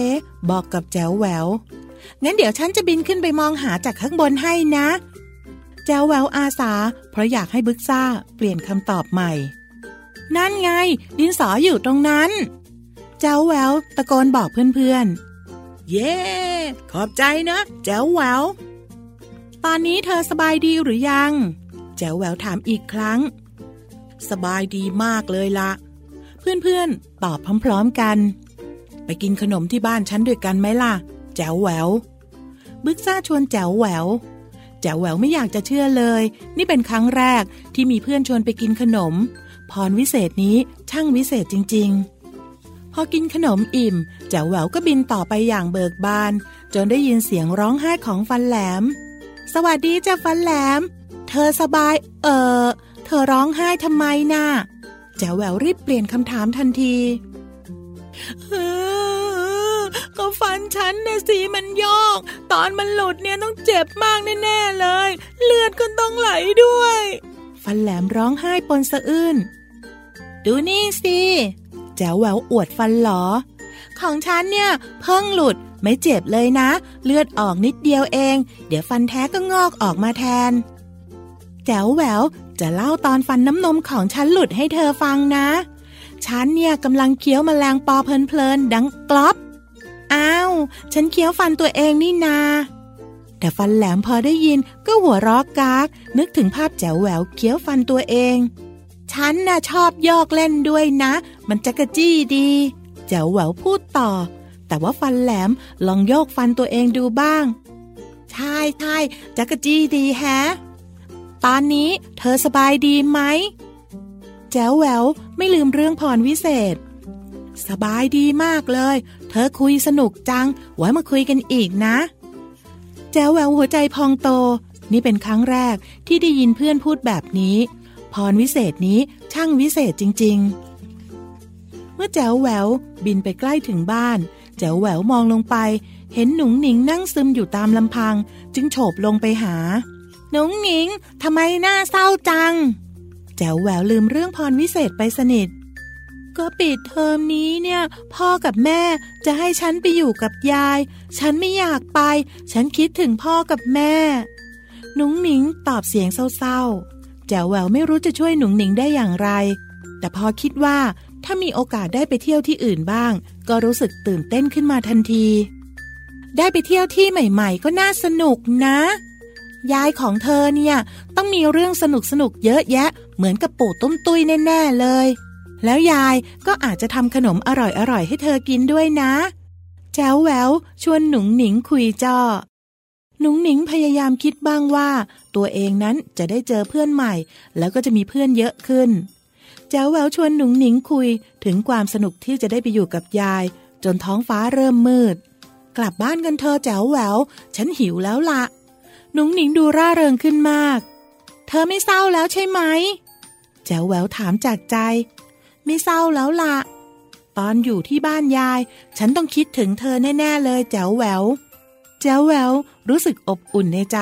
บอกกับแจ๋วแหวว งั้นเดี๋ยวฉันจะบินขึ้นไปมองหาจากข้างบนให้นะ แจ๋วแหววอาสา เพราะอยากให้บึกซ่าเปลี่ยนคำตอบใหม่ นั่นไง ดินสออยู่ตรงนั้น แจ๋วแหววตะโกนบอกเพื่อนๆ เย้ ขอบใจนะแจ๋วแหวว ตอนนี้เธอสบายดีหรือยัง แจ๋วแหววถามอีกครั้ง สบายดีมากเลยละ เพื่อนๆ ตอบพร้อมๆกัน ไปกินขนมที่บ้านฉันด้วยกันไหมล่ะ แจ๋วแหวว บึกซ่าชวนแจ๋วแหวว แจ๋วแหววไม่อยากจะเชื่อเลย นี่เป็นครั้งแรกที่มีเพื่อนชวนไปกินขนม พรวิเศษนี้ช่างวิเศษจริง ๆ พอกินขนมอิ่ม แจ๋วแหววก็บินต่อไปอย่างเบิกบาน จนได้ยินเสียงร้องไห้ของฟันแหลม สวัสดีจ้ะฟันแหลม เธอสบาย เออ เธอร้องไห้ทำไมนะ่ะแจ๋วแหววรีบเปลี่ยนคำถามทันทีเออก็ฟันฉันนะสิมันโยกตอนมันหลุดเนี่ยต้องเจ็บมากแน่ๆเลย เลือดก็ต้องไหลด้วย ฟันแหลมร้องไห้ปนสะอื้นดูนี่สิแจ๋วแหววอวดฟันหลอ ของฉันเนี่ย เพิ่งหลุดไม่เจ็บเลยนะ เลือดออกนิดเดียวเอง เดี๋ยวฟันแท้ก็งอกออกมาแทน แจ๋วแหวว จะเล่าตอนฟันน้ำนมของฉันหลุดให้เธอฟังนะ ฉันเนี่ยกำลังเคี้ยวมแมลงปอเพลินๆดังกรอบอ้าว ฉันเคี้ยวฟันตัวเองนี่นา แต่ฟันแหลมพอได้ยินก็หัวเรอกกาก นึกถึงภาพแจ๋วแหววเคี้ยวฟันตัวเอง ฉันน่ะชอบยอกเล่นด้วยนะ มันจักระจี้ดี แจ๋วแหววพูดต่อ แต่ว่าฟันแหลมลองโยกฟันตัวเองดูบ้าง ใช่ใช่จักระจี้ดีแฮะ ตอนนี้เธอสบายดีไหม แจ๋วแหววไม่ลืมเรื่องพรวิเศษ สบายดีมากเลย เธอคุยสนุกจัง ไว้มาคุยกันอีกนะ แจ๋วแหววหัวใจพองโต นี่เป็นครั้งแรกที่ได้ยินเพื่อนพูดแบบนี้ พรวิเศษนี้ช่างวิเศษจริง ๆ เมื่อแจ๋วแหววบินไปใกล้ถึงบ้าน แจ๋วแหววมองลงไป เห็นหนุ่งหนิงนั่งซึมอยู่ตามลำพัง จึงโฉบลงไปหา หนุ่งหนิงทำไมหน้าเศร้าจัง แจ๋วแหววลืมเรื่องพรวิเศษไปสนิท ก็ปิดเทอมนี้เนี่ย พ่อกับแม่จะให้ฉันไปอยู่กับยาย ฉันไม่อยากไป ฉันคิดถึงพ่อกับแม่หนุ่งหนิงตอบเสียงเศร้าๆ แจ๋วแหววไม่รู้จะช่วยหนุ่งหนิงได้อย่างไร แต่พอคิดว่าถ้ามีโอกาสได้ไปเที่ยวที่อื่นบ้าง ก็รู้สึกตื่นเต้นขึ้นมาทันที ได้ไปเที่ยวที่ใหม่ ๆ ก็น่าสนุกนะ ยายของเธอเนี่ย ต้องมีเรื่องสนุกสนุกๆเยอะแยะ เหมือนกับปู่ตุ้มตุ้ยแน่ๆเลย แล้วยายก็อาจจะทำขนมอร่อยๆให้เธอกินด้วยนะ แจ๋วแววชวนหนุ่งหนิงคุยจ้อหนุ่งหนิงพยายามคิดบ้างว่า ตัวเองนั้นจะได้เจอเพื่อนใหม่ แล้วก็จะมีเพื่อนเยอะขึ้น แจ๋วแววชวนหนุ่งหนิงคุยถึงความสนุกที่จะได้ไปอยู่กับยาย จนท้องฟ้าเริ่มมืด กลับบ้านกันเธอแจ๋วแววฉันหิวแล้วละ หนุ่งหนิงดูร่าเริงขึ้นมาก เธอไม่เศร้าแล้วใช่ไหมแจ๋วแหววถามจากใจ ไม่เศร้าแล้วละตอนอยู่ที่บ้านยาย ฉันต้องคิดถึงเธอแน่ ๆ เลยแจ๋วแหววแจ๋วแหววรู้สึกอบอุ่นในใจ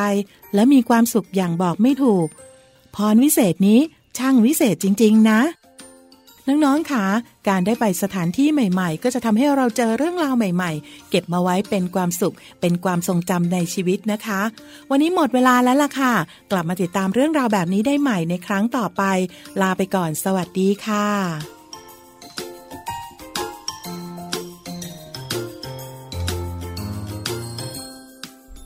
และมีความสุขอย่างบอกไม่ถูก พรวิเศษนี้ช่างวิเศษจริง ๆ นะ น้องๆค่ะ การได้ไปสถานที่ใหม่ ๆ ก็จะทำให้เราเจอเรื่องราวใหม่ ๆ เก็บมาไว้เป็นความสุข เป็นความทรงจำในชีวิตนะคะ วันนี้หมดเวลาแล้วล่ะค่ะ กลับมาติดตามเรื่องราวแบบนี้ได้ใหม่ในครั้งต่อไป ลาไปก่อน สวัสดีค่ะ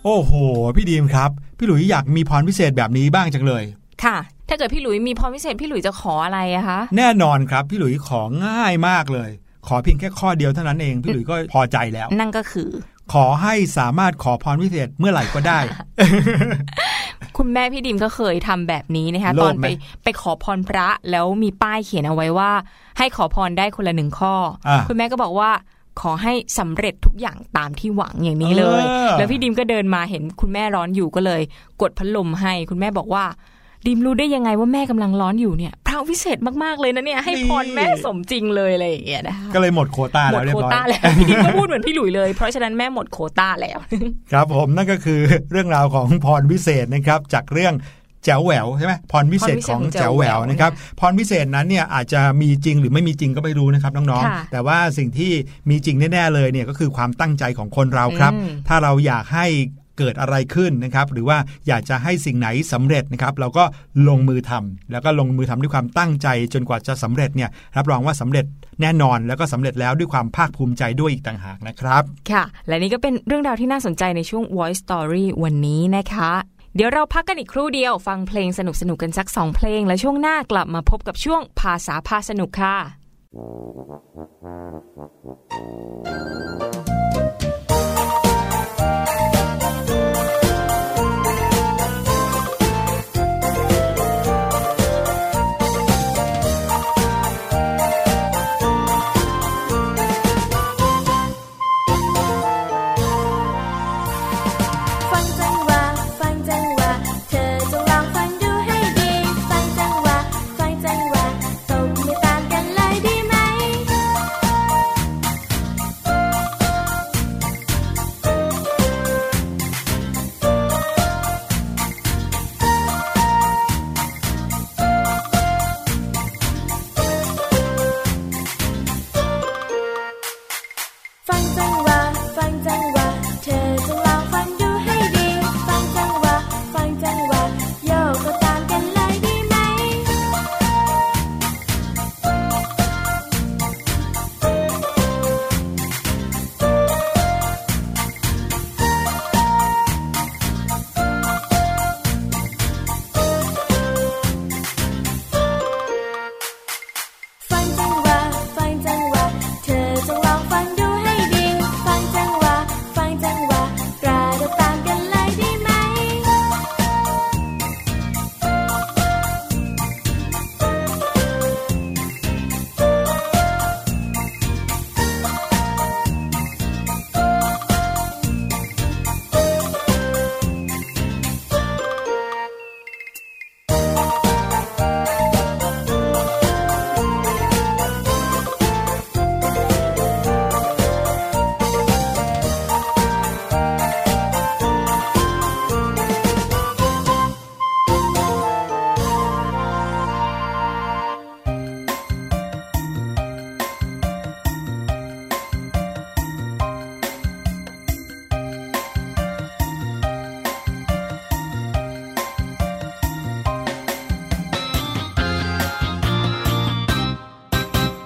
โอ้โห พี่ดีมครับ พี่หลุยอยากมีพรพิเศษแบบนี้บ้างจังเลย ค่ะ ถ้าเกิดพี่หลุยมีพรพิเศษพี่หลุยจะขออะไรอะคะ แน่นอนครับ พี่หลุยของง่ายมากเลย ขอเพียงแค่ข้อเดียวเท่านั้นเอง พี่หลุยก็พอใจแล้ว นั่นก็คือ ขอให้สามารถขอพรพิเศษเมื่อไหร่ก็ได้ คุณแม่พี่ดิมก็เคยทำแบบนี้นะคะโลตภอนไหมไปไปขอพรพระแล้วมีป้ายเขียนเอาไว้ว่า ให้ขอพรได้คนละหนึ่งข้ออาคุณแม่ก็บอกว่าขอให้สำเร็จทุกอย่างตามที่หวังอย่างนี้เลยเออแล้วพี่ดิมก็เดินมาเห็นคุณแม่ร้อนอยู่ก็เลย กดพัดลมให้ คุณแม่บอกว่า ดิมรู้ได้ยังไงว่าแม่กำลังร้อนอยู่เนี่ยพระวิเศษมากๆเลยนะเนี่ยให้พรแม่สมจริงเลยอะไรอย่างเงี้ยนะคะก็เลยหมดโควต้าหมแล้วดเรียโควบร้อยต้าแล้วพี่ดิมก็พูดเหมือนพี่หลุยเลย เพราะฉะนั้นแม่หมดโควต้าแล้ว ครับผมนั่นก็คือเรื่องราวของพรพิเศษนะครับจากเรื่องแจ๋วแหววใช่ไหมพรพิเศษของแจ๋วแหววนะครับพรพิเศษนั้นเนี่ยอาจจะมีจริงหรือไม่มีจริงก็ไม่รู้นะครับน้องค่ะๆแต่ว่าสิ่งที่มีจริงแน่ๆเลยเนี่ยก็คือความตั้งใจของคนเราครับอืมถ้าเราอยากให้ เกิดอะไรขึ้นนะครับหรือว่าอยากจะให้สิ่งไหนสำเร็จนะครับเราก็ลงมือทำแล้วก็ลงมือทำด้วยความตั้งใจจนกว่าจะสำเร็จเนี่ยรับรองว่าสำเร็จแน่นอนแล้วก็สำเร็จแล้วด้วยความภาคภูมิใจด้วยอีกต่างหากนะครับ ค่ะ และนี่ก็เป็นเรื่องราวที่น่าสนใจในช่วง Voice Story วันนี้นะคะเดี๋ยวเราพักกันอีกครู่เดียว ฟังเพลงสนุกๆกันสักสองเพลง และช่วงหน้ากลับมาพบกับช่วงภาษาพาสนุกค่ะ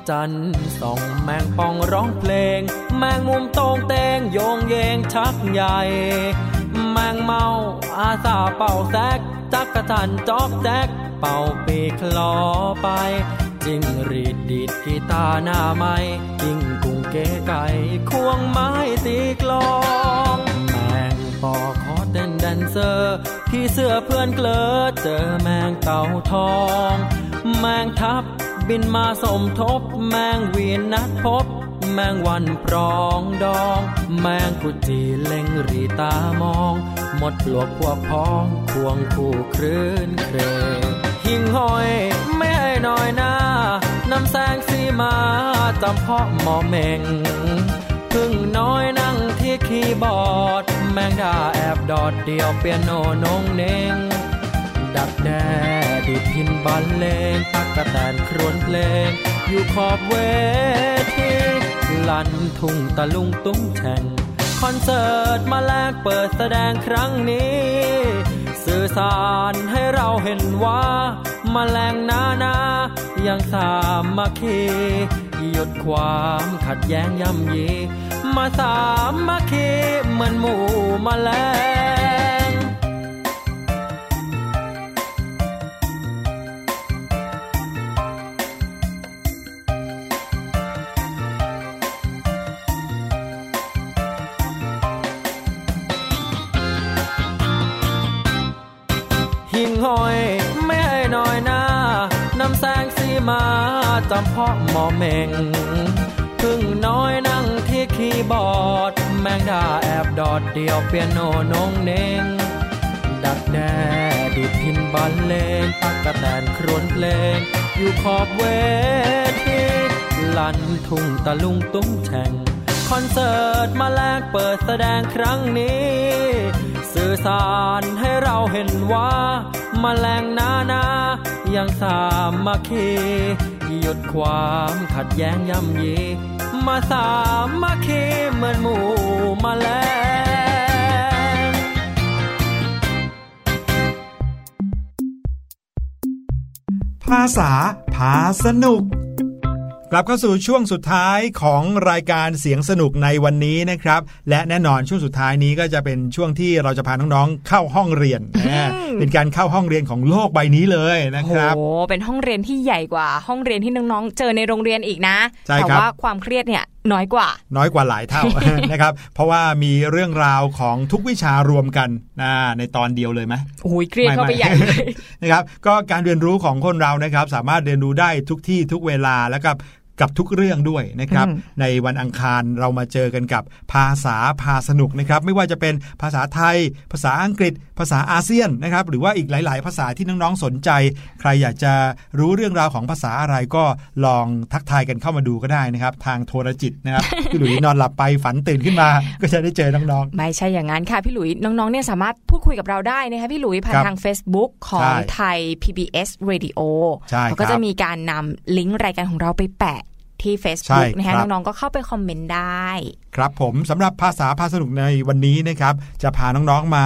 จันทร์ส่องแมงป่องร้องเพลง แมงมุมโตงเตงโยงเยงชักใหญ่ แมงเมาอาสาเป่าแซกจักจั่นจอกแจ๊กเป่าปี่คลอไป จิ้งหรีดดีดกีตาร์หน้าไม้จิ้งกุ่งเก๋ไก๋ควงไม้ตีกลองแมงปอขอเต้น dancer ผีเสื้อเพื่อนเกลอเจอแมงเต่าทอง แมงทับ บินมาสมทบ แมงวีนนัดพบ แมงวันปรองดอง แมงกุจีเล็งรีตามอง หมดปลวกพวกพ้องควงคู่คลื่นเครงหิ่งห้อยไม่ให้น้อยหน้านำแสงสีมาจำเพาะหมอเมงพึ่งน้อยนั่งที่คีย์บอร์ด แมงดาแอบดอดเดียวเปียโนนงเนง ดักแด้ดีดพินบันเลงตักกระแตนครวนเพลง อยู่ขอบเวทีลันทุ่งตะลุงตุ้งแฉ่งคอนเสิร์ตมาแลกเปิดแสดงครั้งนี้ สื่อสารให้เราเห็นว่ามาแรงนานายังสามัคคีหยุดความขัดแย้งย่ำยี มาสามัคคีเหมือนหมู่มาแลง หอยไม่ให้น้อยหน้านำแสงสีมาจำเพาะหมอเมงพึ่งน้อยนั่งที่คีย์บอร์ด แมงดาแอบดอดเดียวเปียโนนงเนงดักแด้ดีดพินบันเลงตักกะแตนครวนเพลง อยู่ขอบเวทีลันทุ่งตะลุงตุ้งแฉ่งคอนเสิร์ตมาแลกเปิดแสดงครั้งนี้ อสารให้เราเห็นว่ามาแรงนานายังสามัคคีหยุดความขัดแย้งย่ำยีมาสามัคคีเหมือนหมู่มาแลงภาษาพาสนุก กลับเข้าสู่ช่วงสุดท้ายของรายการเสียงสนุกในวันนี้นะครับ และแน่นอนช่วงสุดท้ายนี้ก็จะเป็นช่วงที่เราจะพาน้องๆเข้าห้องเรียนนะเป็นการเข้าห้องเรียนของโลกใบนี้เลยนะครับโอ้โหเป็นห้องเรียนที่ใหญ่กว่า ห้องเรียนที่น้องๆ เจอในโรงเรียนอีกนะใช่แต่ครับว่าความเครียดเนี่ยน้อยกว่า น้อยกว่าหลายเท่านะครับ เพราะว่ามีเรื่องราวของทุกวิชารวมกันนะในตอนเดียวเลยไหมโอ้ยเครียดเข้าไปใหญ่เลยนะครับ ก็การเรียนรู้ของคนเรานะครับ สามารถเรียนรู้ได้ทุกที่ทุกเวลาแล้วกับ กับทุกเรื่องด้วยนะครับอืมในวันอังคารเรามาเจอกันกับภาษาพาสนุกนะครับ ไม่ว่าจะเป็นภาษาไทย ภาษาอังกฤษ ภาษาอาเซียนนะครับ หรือว่าอีกหลาย ๆ ภาษาที่น้องๆสนใจ ใครอยากจะรู้เรื่องราวของภาษาอะไรก็ลองทักทายกันเข้ามาดูก็ได้นะครับ ทางโทรจิตนะครับพี่หลุยนอนหลับไปฝันตื่นขึ้นมา ก็จะได้เจอน้องไม่ใช่อย่างนั้นค่ะพี่หลุยน้องๆเนี่ยสามารถพูดคุยกับเราได้นะคะพี่หลุยผ่านครับทาง Facebook ของใช่ไทย PBS Radio ใช่แล้วก็ครับจะมีการนำลิงก์รายการของเราไปแปะ ที่ใช่ Facebook นะคะครับน้องๆก็เข้าไปคอมเมนต์ได้ ครับผมสำหรับภาษาพาสนุกในวันนี้นะครับ จะพาน้องๆมา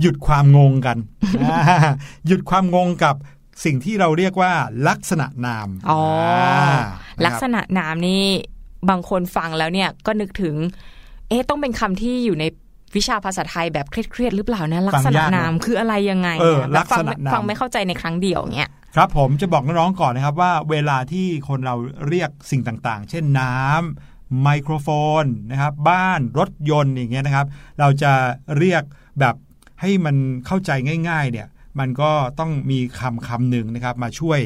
หยุดความงงกันอ่าหยุดความงงกับสิ่งที่เราเรียกว่าลักษณะนามอ๋ออาลักษนะครับณะนามนี่บางคนฟังแล้วเนี่ยก็นึกถึง เอ๊ะต้องเป็นคำที่อยู่ในวิชาภาษาไทยแบบเครียดๆหรือเปล่านะ ลักษณะนามคืออะไรยังไง เออนะแบบฟังลักษณะนามฟังไม่เข้าใจในครั้งเดียวเนี่ย ครับผมจะบอกน้องๆก่อนนะครับว่าเวลาที่คนเราเรียกสิ่งต่างๆ เช่นน้ำไมโครโฟนนะครับบ้านรถยนต์อย่างเงี้ยนะครับ เราจะเรียกแบบให้มันเข้าใจง่ายๆเนี่ยมันก็ต้องมีคำคำหนึ่งนะครับมาช่วย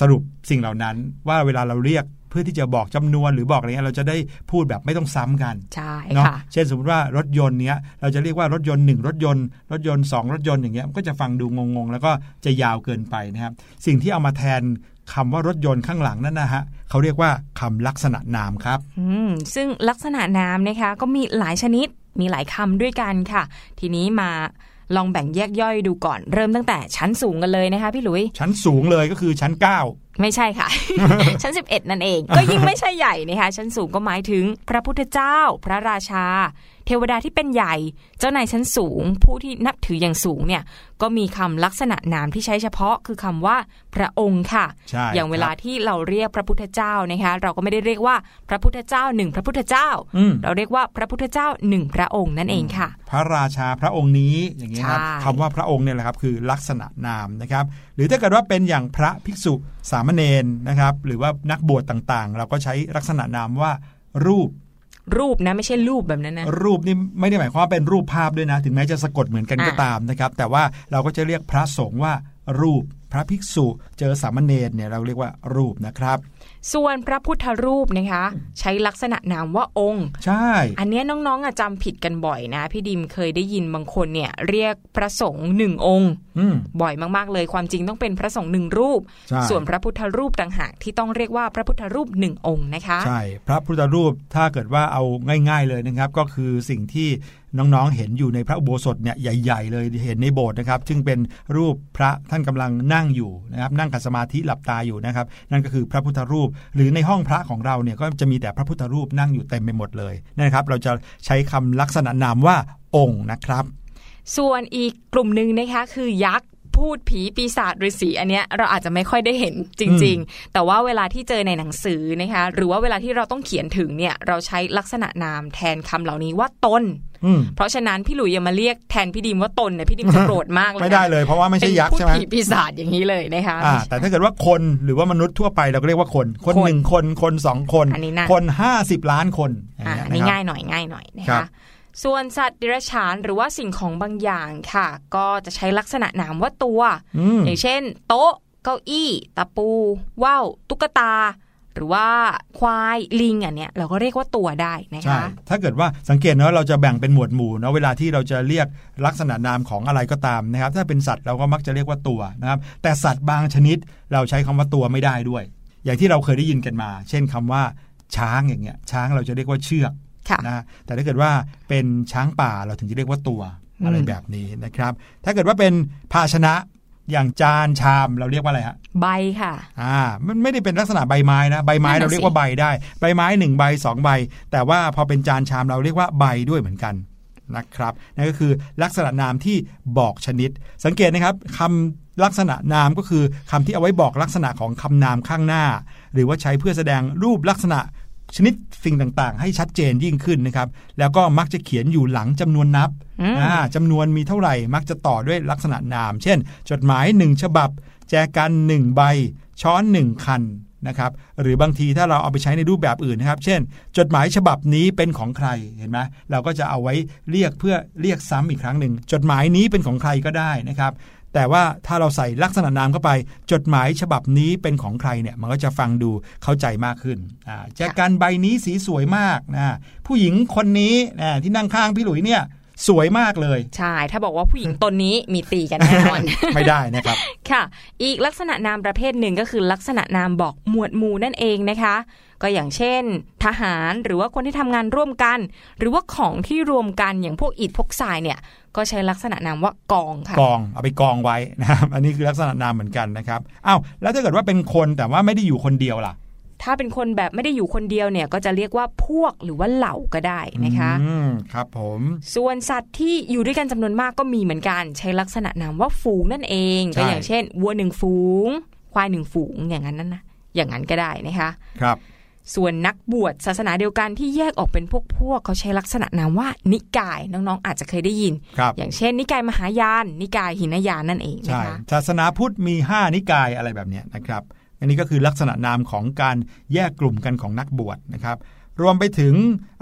สรุปสิ่งเหล่านั้น ว่าเวลาเราเรียก พื่อที่จะบอกจำนวนหรือบอกอะไรเงี้ยเราจะได้พูดแบบไม่ต้องซ้ำกันใช่เนาะค่ะเช่นสมมติว่ารถยนต์เนี้ยเราจะเรียกว่ารถยนต์หนึ่งรถยนต์ รถยนต์สองรถยนต์อย่างเงี้ยมันก็จะฟังดูงงๆ แล้วก็จะยาวเกินไปนะครับสิ่งที่เอามาแทนคำว่ารถยนต์ข้างหลังนั่นนะฮะเขาเรียกว่าคำลักษณะนามครับอืมซึ่งลักษณะนามนะคะก็มีหลายชนิดมีหลายคำด้วยกันค่ะ ทีนี้มาลองแบ่งแยกย่อยดูก่อนเริ่มตั้งแต่ชั้นสูงกันเลยนะคะพี่หลุย ชั้นสูงเลยก็คือชั้น 9 ไม่ใช่ค่ะ ชั้น 11 นั่นเอง ก็ยิ่งไม่ใช่ใหญ่นะคะชั้นสูงก็หมายถึงพระพุทธเจ้า พระราชา เทวดาที่เป็นใหญ่ เจ้านายชั้นสูง ผู้ที่นับถืออย่างสูงเนี่ย ก็มีคำลักษณะนามที่ใช้เฉพาะคือคำว่าพระองค์ค่ะใช่อย่างเวลาครับที่เราเรียกพระพุทธเจ้านะคะเราก็ไม่ได้เรียกว่าพระพุทธเจ้าหนึ่งพระพุทธเจ้าอืมเราเรียกว่าพระพุทธเจ้าหนึ่งพระองค์นั่นเองค่ะ พระราชาพระองค์นี้อย่างนี้ครับใช่คำว่าพระองค์เนี่ยแหละครับคือลักษณะนามนะครับ หรือถ้าเกิดว่าเป็นอย่างพระภิกษุสามเณรนะครับ หรือว่านักบวชต่างๆ เราก็ใช้ลักษณะนามว่ารูป รูปนะไม่ใช่รูปแบบนั้นนะรูปนี่ไม่ได้หมายความว่าเป็นรูปภาพด้วยนะ ถึงแม้จะสะกดเหมือนกันก็ตามนะครับ แต่ว่าเราก็จะเรียกพระสงฆ์ว่ารูป ระภิกษุเจอสามเณรเนี่ยเราเรียกว่ารูปนะครับ ส่วนพระพุทธรูปนะคะ ใช้ลักษณะนามว่าองค์ ใช่ อันเนี้ยน้องๆอะจำผิดกันบ่อยนะ พี่ดิมเคยได้ยินบางคนเนี่ยเรียกพระสงฆ์หนึ่งองค์อืมบ่อยมากๆเลยความจริงต้องเป็นพระสงฆ์หนึ่งรูปใช่ส่วนพระพุทธรูปต่างหากที่ต้องเรียกว่าพระพุทธรูปหนึ่งองค์นะคะ ใช่ พระพุทธรูปถ้าเกิดว่าเอาง่าย ๆเลยนะครับ ก็คือสิ่งที่น้องๆ เห็นอยู่ในพระอุโบสถเนี่ยใหญ่ ๆ เลยเห็นในโบสถ์นะครับ ซึ่งเป็นรูปพระท่านกำลังนั่งอยู่นะครับนั่งขัดสมาธิหลับตาอยู่นะครับ นั่นก็คือพระพุทธรูป หรือในห้องพระของเราเนี่ยก็จะมีแต่พระพุทธรูปนั่งอยู่เต็มไปหมดเลยนะครับ เราจะใช้คำลักษณะนามว่าองค์นะครับส่วนอีกกลุ่มหนึ่งนะคะคือยักษ์ พูดผีปีศาจฤาษีอันเนี้ยเราอาจจะไม่ค่อยได้เห็นจริง ๆ แต่ว่าเวลาที่เจอในหนังสือนะคะหรือว่าเวลาที่เราต้องเขียนถึงเนี่ยเราใช้ลักษณะนามแทนคำเหล่านี้ว่าตนอืมเพราะฉะนั้นพี่หลุยอย่ามาเรียกแทนพี่ดิมว่าตนเนี่ยพี่ดิมจะโกรธมากเลยนะไม่ได้เลยเพราะว่าไม่ใช่ยักษ์ใช่ไหมเป็นพูดผีปีศาจอย่างนี้เลยนะคะอ่าแต่ถ้าเกิดว่าคนหรือว่ามนุษย์ทั่วไปเราก็เรียกว่าคน คนคนหนึ่งคนคนสองคนอันนี้น่ะคนห้าสิบล้านคนอ่าย่างอันเงี้นี้ยง่ายนะครับหน่อยง่ายหน่อยนะครัคะบ ส่วนสัตว์เดรัจฉานหรือว่าสิ่งของบางอย่างค่ะ ก็จะใช้ลักษณะนามว่าตัวอืมอย่างเช่น โต๊ะ เก้าอี้ ตะปูว่าวตุ๊กตา หรือว่าควายลิงอันเนี้ยเราก็เรียกว่าตัวได้นะใช่คะถ้าเกิดว่าสังเกตนะว่าเราจะแบ่งเป็นหมวดหมู่นะเวลาที่เราจะเรียกลักษณะนามของอะไรก็ตามนะครับ ถ้าเป็นสัตว์เราก็มักจะเรียกว่าตัวนะครับ แต่สัตว์บางชนิดเราใช้คำว่าตัวไม่ได้ด้วย อย่างที่เราเคยได้ยินกันมา เช่นคำว่าช้างอย่างเงี้ยช้างเราจะเรียกว่าเชือกค่ะ นะแต่ถ้าเกิดว่าเป็นช้างป่าเราถึงจะเรียกว่าตัวอืมอะไรแบบนี้นะครับ ถ้าเกิดว่าเป็นภาชนะอย่างจานชามเราเรียกว่าอะไรฮะใบค่ะ อ่า มันไม่ได้เป็นลักษณะใบไม้นะใบไม้นั่นน่ะเราเรียกว่าสิใบได้ ใบไม้หนึ่งใบสองใบ แต่ว่าพอเป็นจานชามเราเรียกว่าใบด้วยเหมือนกันนะครับนั่นก็คือลักษณะนามที่บอกชนิด สังเกตนะครับคำลักษณะนามก็คือคำที่เอาไว้บอกลักษณะของคำนามข้างหน้า หรือว่าใช้เพื่อแสดงรูปลักษณะ ชนิดสิ่งต่างๆ ให้ชัดเจนยิ่งขึ้นนะครับ แล้วก็มักจะเขียนอยู่หลังจำนวนนับอืมอ่าจำนวนมีเท่าไหร่ มักจะต่อด้วยลักษณะนาม เช่น จดหมายหนึ่งฉบับ แจกันหนึ่งใบ ช้อนหนึ่งคันนะครับ หรือบางทีถ้าเราเอาไปใช้ในรูปแบบอื่นนะครับ เช่น จดหมายฉบับนี้เป็นของใคร เห็นไหมเราก็จะเอาไว้เรียกเพื่อเรียกซ้ำอีกครั้งหนึ่ง จดหมายนี้เป็นของใครก็ได้นะครับ แต่ว่าถ้าเราใส่ลักษณะนามเข้าไป จดหมายฉบับนี้เป็นของใครเนี่ยมันก็จะฟังดูเข้าใจมากขึ้นอ่าแจกันใบนี้สีสวยมากนะผู้หญิงคนนี้นะที่นั่งข้างพี่หลุยเนี่ยสวยมากเลย ใช่ ถ้าบอกว่าผู้หญิงตนนี้มีตีกันแน่นอน ไม่ได้นะครับ ค่ะ อีกลักษณะนามประเภทหนึ่งก็คือลักษณะนามบอกหมวดหมู่นั่นเองนะคะ ก็อย่างเช่น ทหารหรือว่าคนที่ทำงานร่วมกัน หรือว่าของที่รวมกันอย่างพวกอิฐพวกทรายเนี่ยก็ใช้ลักษณะนามว่ากองค่ะกองเอาไปกองไว้นะครับอันนี้คือลักษณะนามเหมือนกันนะครับอ้าวแล้วถ้าเกิดว่าเป็นคนแต่ว่าไม่ได้อยู่คนเดียวล่ะ ถ้าเป็นคนแบบไม่ได้อยู่คนเดียวเนี่ยก็จะเรียกว่าพวกหรือว่าเหล่าก็ได้นะคะอืมครับผม ส่วนสัตว์ที่อยู่ด้วยกันจำนวนมากก็มีเหมือนกัน ใช้ลักษณะนามว่าฝูงนั่นเองใช่ก็อย่างเช่น วัวหนึ่งฝูง ควายหนึ่งฝูงอย่างนั้นนั่นนะอย่างนั้นก็ได้นะคะ ครับ ส่วนนักบวชศาสนาเดียวกันที่แยกออกเป็นพวกพวกเขาใช้ลักษณะนามว่านิกายน้องๆอาจจะเคยได้ยินครับอย่างเช่น นิกายมหายาน นิกายหินยานนั่นเองนะใช่คะศาสนาพุทธมี 5 นิกายอะไรแบบเนี้ยนะครับ อันนี้ก็คือลักษณะนามของการแยกกลุ่มกันของนักบวชนะครับ รวมไปถึง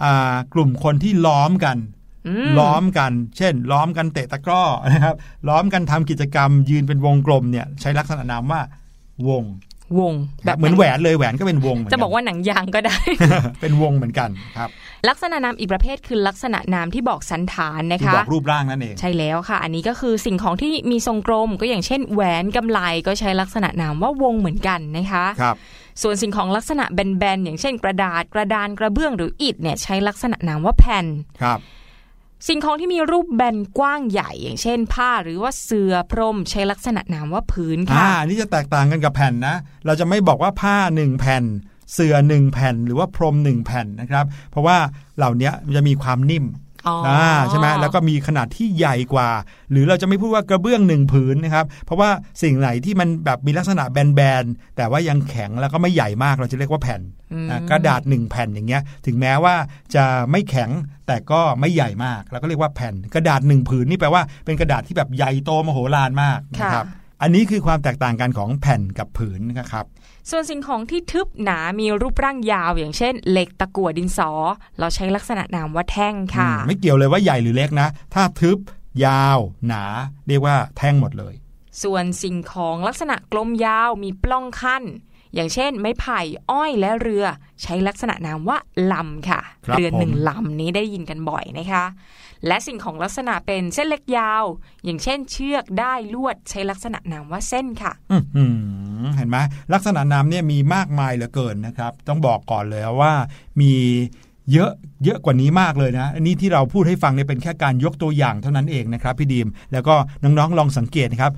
อ่ากลุ่มคนที่ล้อมกันอืมล้อมกัน เช่น ล้อมกันเตะตะกร้อนะครับ ล้อมกันทำกิจกรรมยืนเป็นวงกลมเนี่ยใช้ลักษณะนามว่าวง วง แบบเหมือนแหวนเลยแหวนก็เป็นวงเหมือนจะนบอกว่าหนังยางก็ได้ เป็นวงเหมือนกันครับ ลักษณะนามอีกประเภทคือลักษณะนามที่บอกสันฐานนะคือคะบอกรูปร่างนั่นเอง ใช่แล้วค่ะ อันนี้ก็คือสิ่งของที่มีทรงกลมก็อย่างเช่น แหวนกำไลก็ใช้ลักษณะนามว่าวงเหมือนกันนะคะครับส่วนสิ่งของลักษณะแบนๆอย่างเช่น กระดาษกระดานกระเบื้องหรืออิฐเนี่ยใช้ลักษณะนามว่าแผ่นครับ สิ่งของที่มีรูปแบนกว้างใหญ่อย่างเช่น ผ้าหรือว่าเสื่อพรมใช้ลักษณะนามว่าพื้นค่ะอ่านี่จะแตกต่างกันกับแผ่นนะ เราจะไม่บอกว่าผ้าหนึ่งแผ่น เสื่อหนึ่งแผ่น หรือว่าพรมหนึ่งแผ่นนะครับ เพราะว่าเหล่านี้จะมีความนิ่ม อ๋ออ่าใช่ไหมแล้วก็มีขนาดที่ใหญ่กว่า หรือเราจะไม่พูดว่ากระเบื้องหนึ่งผืนนะครับ เพราะว่าสิ่งไหนที่มันแบบมีลักษณะแบนๆแต่ว่ายังแข็งแล้วก็ไม่ใหญ่มากเราจะเรียกว่าแผ่นอืมอะกระดาษหนึ่งแผ่นอย่างเงี้ย ถึงแม้ว่าจะไม่แข็งแต่ก็ไม่ใหญ่มากแล้วก็เรียกว่าแผ่น กระดาษหนึ่งผืนนี่แปลว่าเป็นกระดาษที่แบบใหญ่โตมโหฬารมากนะครับอันนี้คือความแตกต่างกันของแผ่นกับผืนนะครับ ส่วนสิ่งของที่ทึบหนา มีรูปร่างยาว อย่างเช่น เหล็กตะกั่วดินสอ เราใช้ลักษณะนามว่าแท่งค่ะอืมไม่เกี่ยวเลยว่าใหญ่หรือเล็กนะ ถ้าทึบ ยาว หนา เรียกว่าแท่งหมดเลย ส่วนสิ่งของลักษณะกลมยาว มีปล้องขั้น อย่างเช่น ไม้ไผ่ อ้อยและเรือ ใช้ลักษณะนามว่าลำค่ะครับเรือหนึ่งผมลำนี้ได้ยินกันบ่อยนะคะ และสิ่งของลักษณะเป็นเส้นเล็กยาว อย่างเช่นเชือกได้ลวดใช้ลักษณะนามว่าเส้นค่ะเห็นไหมลักษณะนามเนี่ยมีมากมายเหลือเกินนะครับ ต้องบอกก่อนเลยว่ามีเยอะเยอะกว่านี้มากเลยนะ อันนี้ที่เราพูดให้ฟังเนี่ยเป็นแค่การยกตัวอย่างเท่านั้นเองนะครับพี่ดีม แล้วก็น้องๆลองสังเกตนะครับ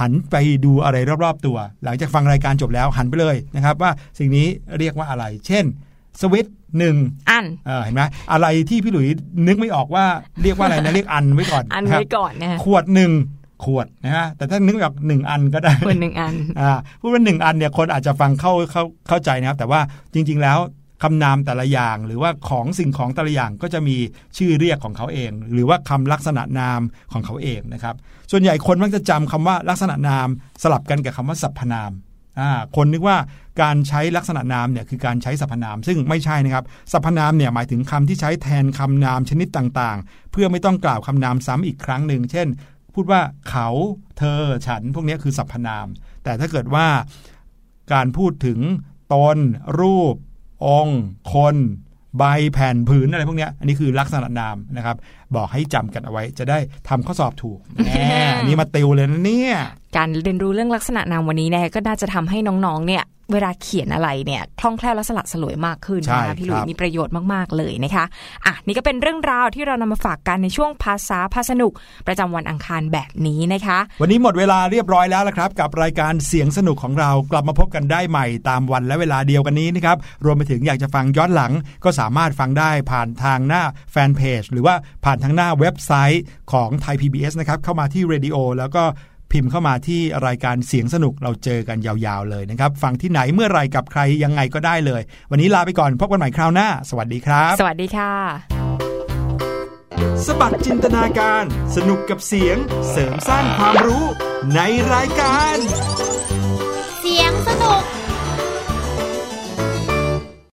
หันไปดูอะไรรอบๆตัว หลังจากฟังรายการจบแล้วหันไปเลยนะครับ ว่าสิ่งนี้เรียกว่าอะไร เช่น สวิตช์หนึ่งอันเออเห็นไหมอะไรที่พี่หลุยนึกไม่ออกว่าเรียกว่าอะไรนะเรียกอันไว้ก่อนอันครับไว้ก่อนนะคะขวดหนึ่งขวดนะฮะแต่ถ้านึกออกหนึ่งอันก็ได้คนหนึ่งอันอ่าพูดว่าหนึ่งอันเนี่ยคนอาจจะฟังเข้าเข้าเข้าใจนะครับ แต่ว่าจริง ๆ แล้วคำนามแต่ละอย่างหรือว่าของสิ่งของแต่ละอย่างก็จะมีชื่อเรียกของเขาเอง หรือว่าคำลักษณะนามของเขาเองนะครับ ส่วนใหญ่คนมักจะจำคำว่าลักษณะนามสลับกันกับคำว่าสรรพนามอ่า คนนึกว่าการใช้ลักษณะนามเนี่ยคือการใช้สรรพนาม ซึ่งไม่ใช่นะครับสรรพนามเนี่ยหมายถึงคำที่ใช้แทนคำนามชนิดต่างๆ เพื่อไม่ต้องกล่าวคำนามซ้ำอีกครั้งหนึ่งเช่น พูดว่าเขา เธอ ฉัน พวกนี้คือสรรพนาม แต่ถ้าเกิดว่าการพูดถึงตน รูป องค์ คน ใบแผ่นผืนอะไรพวกนี้อันนี้คือลักษณะนามนะครับ บอกให้จำกันเอาไว้ จะได้ทำข้อสอบถูกแหมอันนี้มาติวเลยนะเนี่ย การเรียนรู้เรื่องลักษณะนามวันนี้เนี่ยก็น่าจะทำให้น้องๆ เนี่ยเวลาเขียนอะไรเนี่ยคล่องแคล่วและสละสลวยมากขึ้นใช่นะคะพี่หลุยครับมีประโยชน์มาก ๆ เลยนะคะอะนี่ก็เป็นเรื่องราวที่เรานำมาฝากกันในช่วงภาษาพาสนุก ประจำวันอังคารแบบนี้นะคะ วันนี้หมดเวลาเรียบร้อยแล้วละครับ กับรายการเสียงสนุกของเรากลับมาพบกันได้ใหม่ตามวันและเวลาเดียวกันนี้นะครับรวมไปถึงอยากจะฟังย้อนหลังก็สามารถฟังได้ผ่านทางหน้าแฟนเพจหรือว่าผ่านทางหน้าเว็บไซต์ของไทย PBS นะครับเข้ามาที่ Radio แล้วก็พิมพ์เข้ามาที่รายการเสียงสนุกเราเจอกันยาวๆเลยนะครับ ฟังที่ไหนเมื่อไหรกับใครยังไงก็ได้เลย วันนี้ลาไปก่อนพบกันใหม่คราวหน้า สวัสดีครับ สวัสดีค่ะ สบัดจินตนาการ สนุกกับเสียง เสริมสร้างความรู้ในรายการ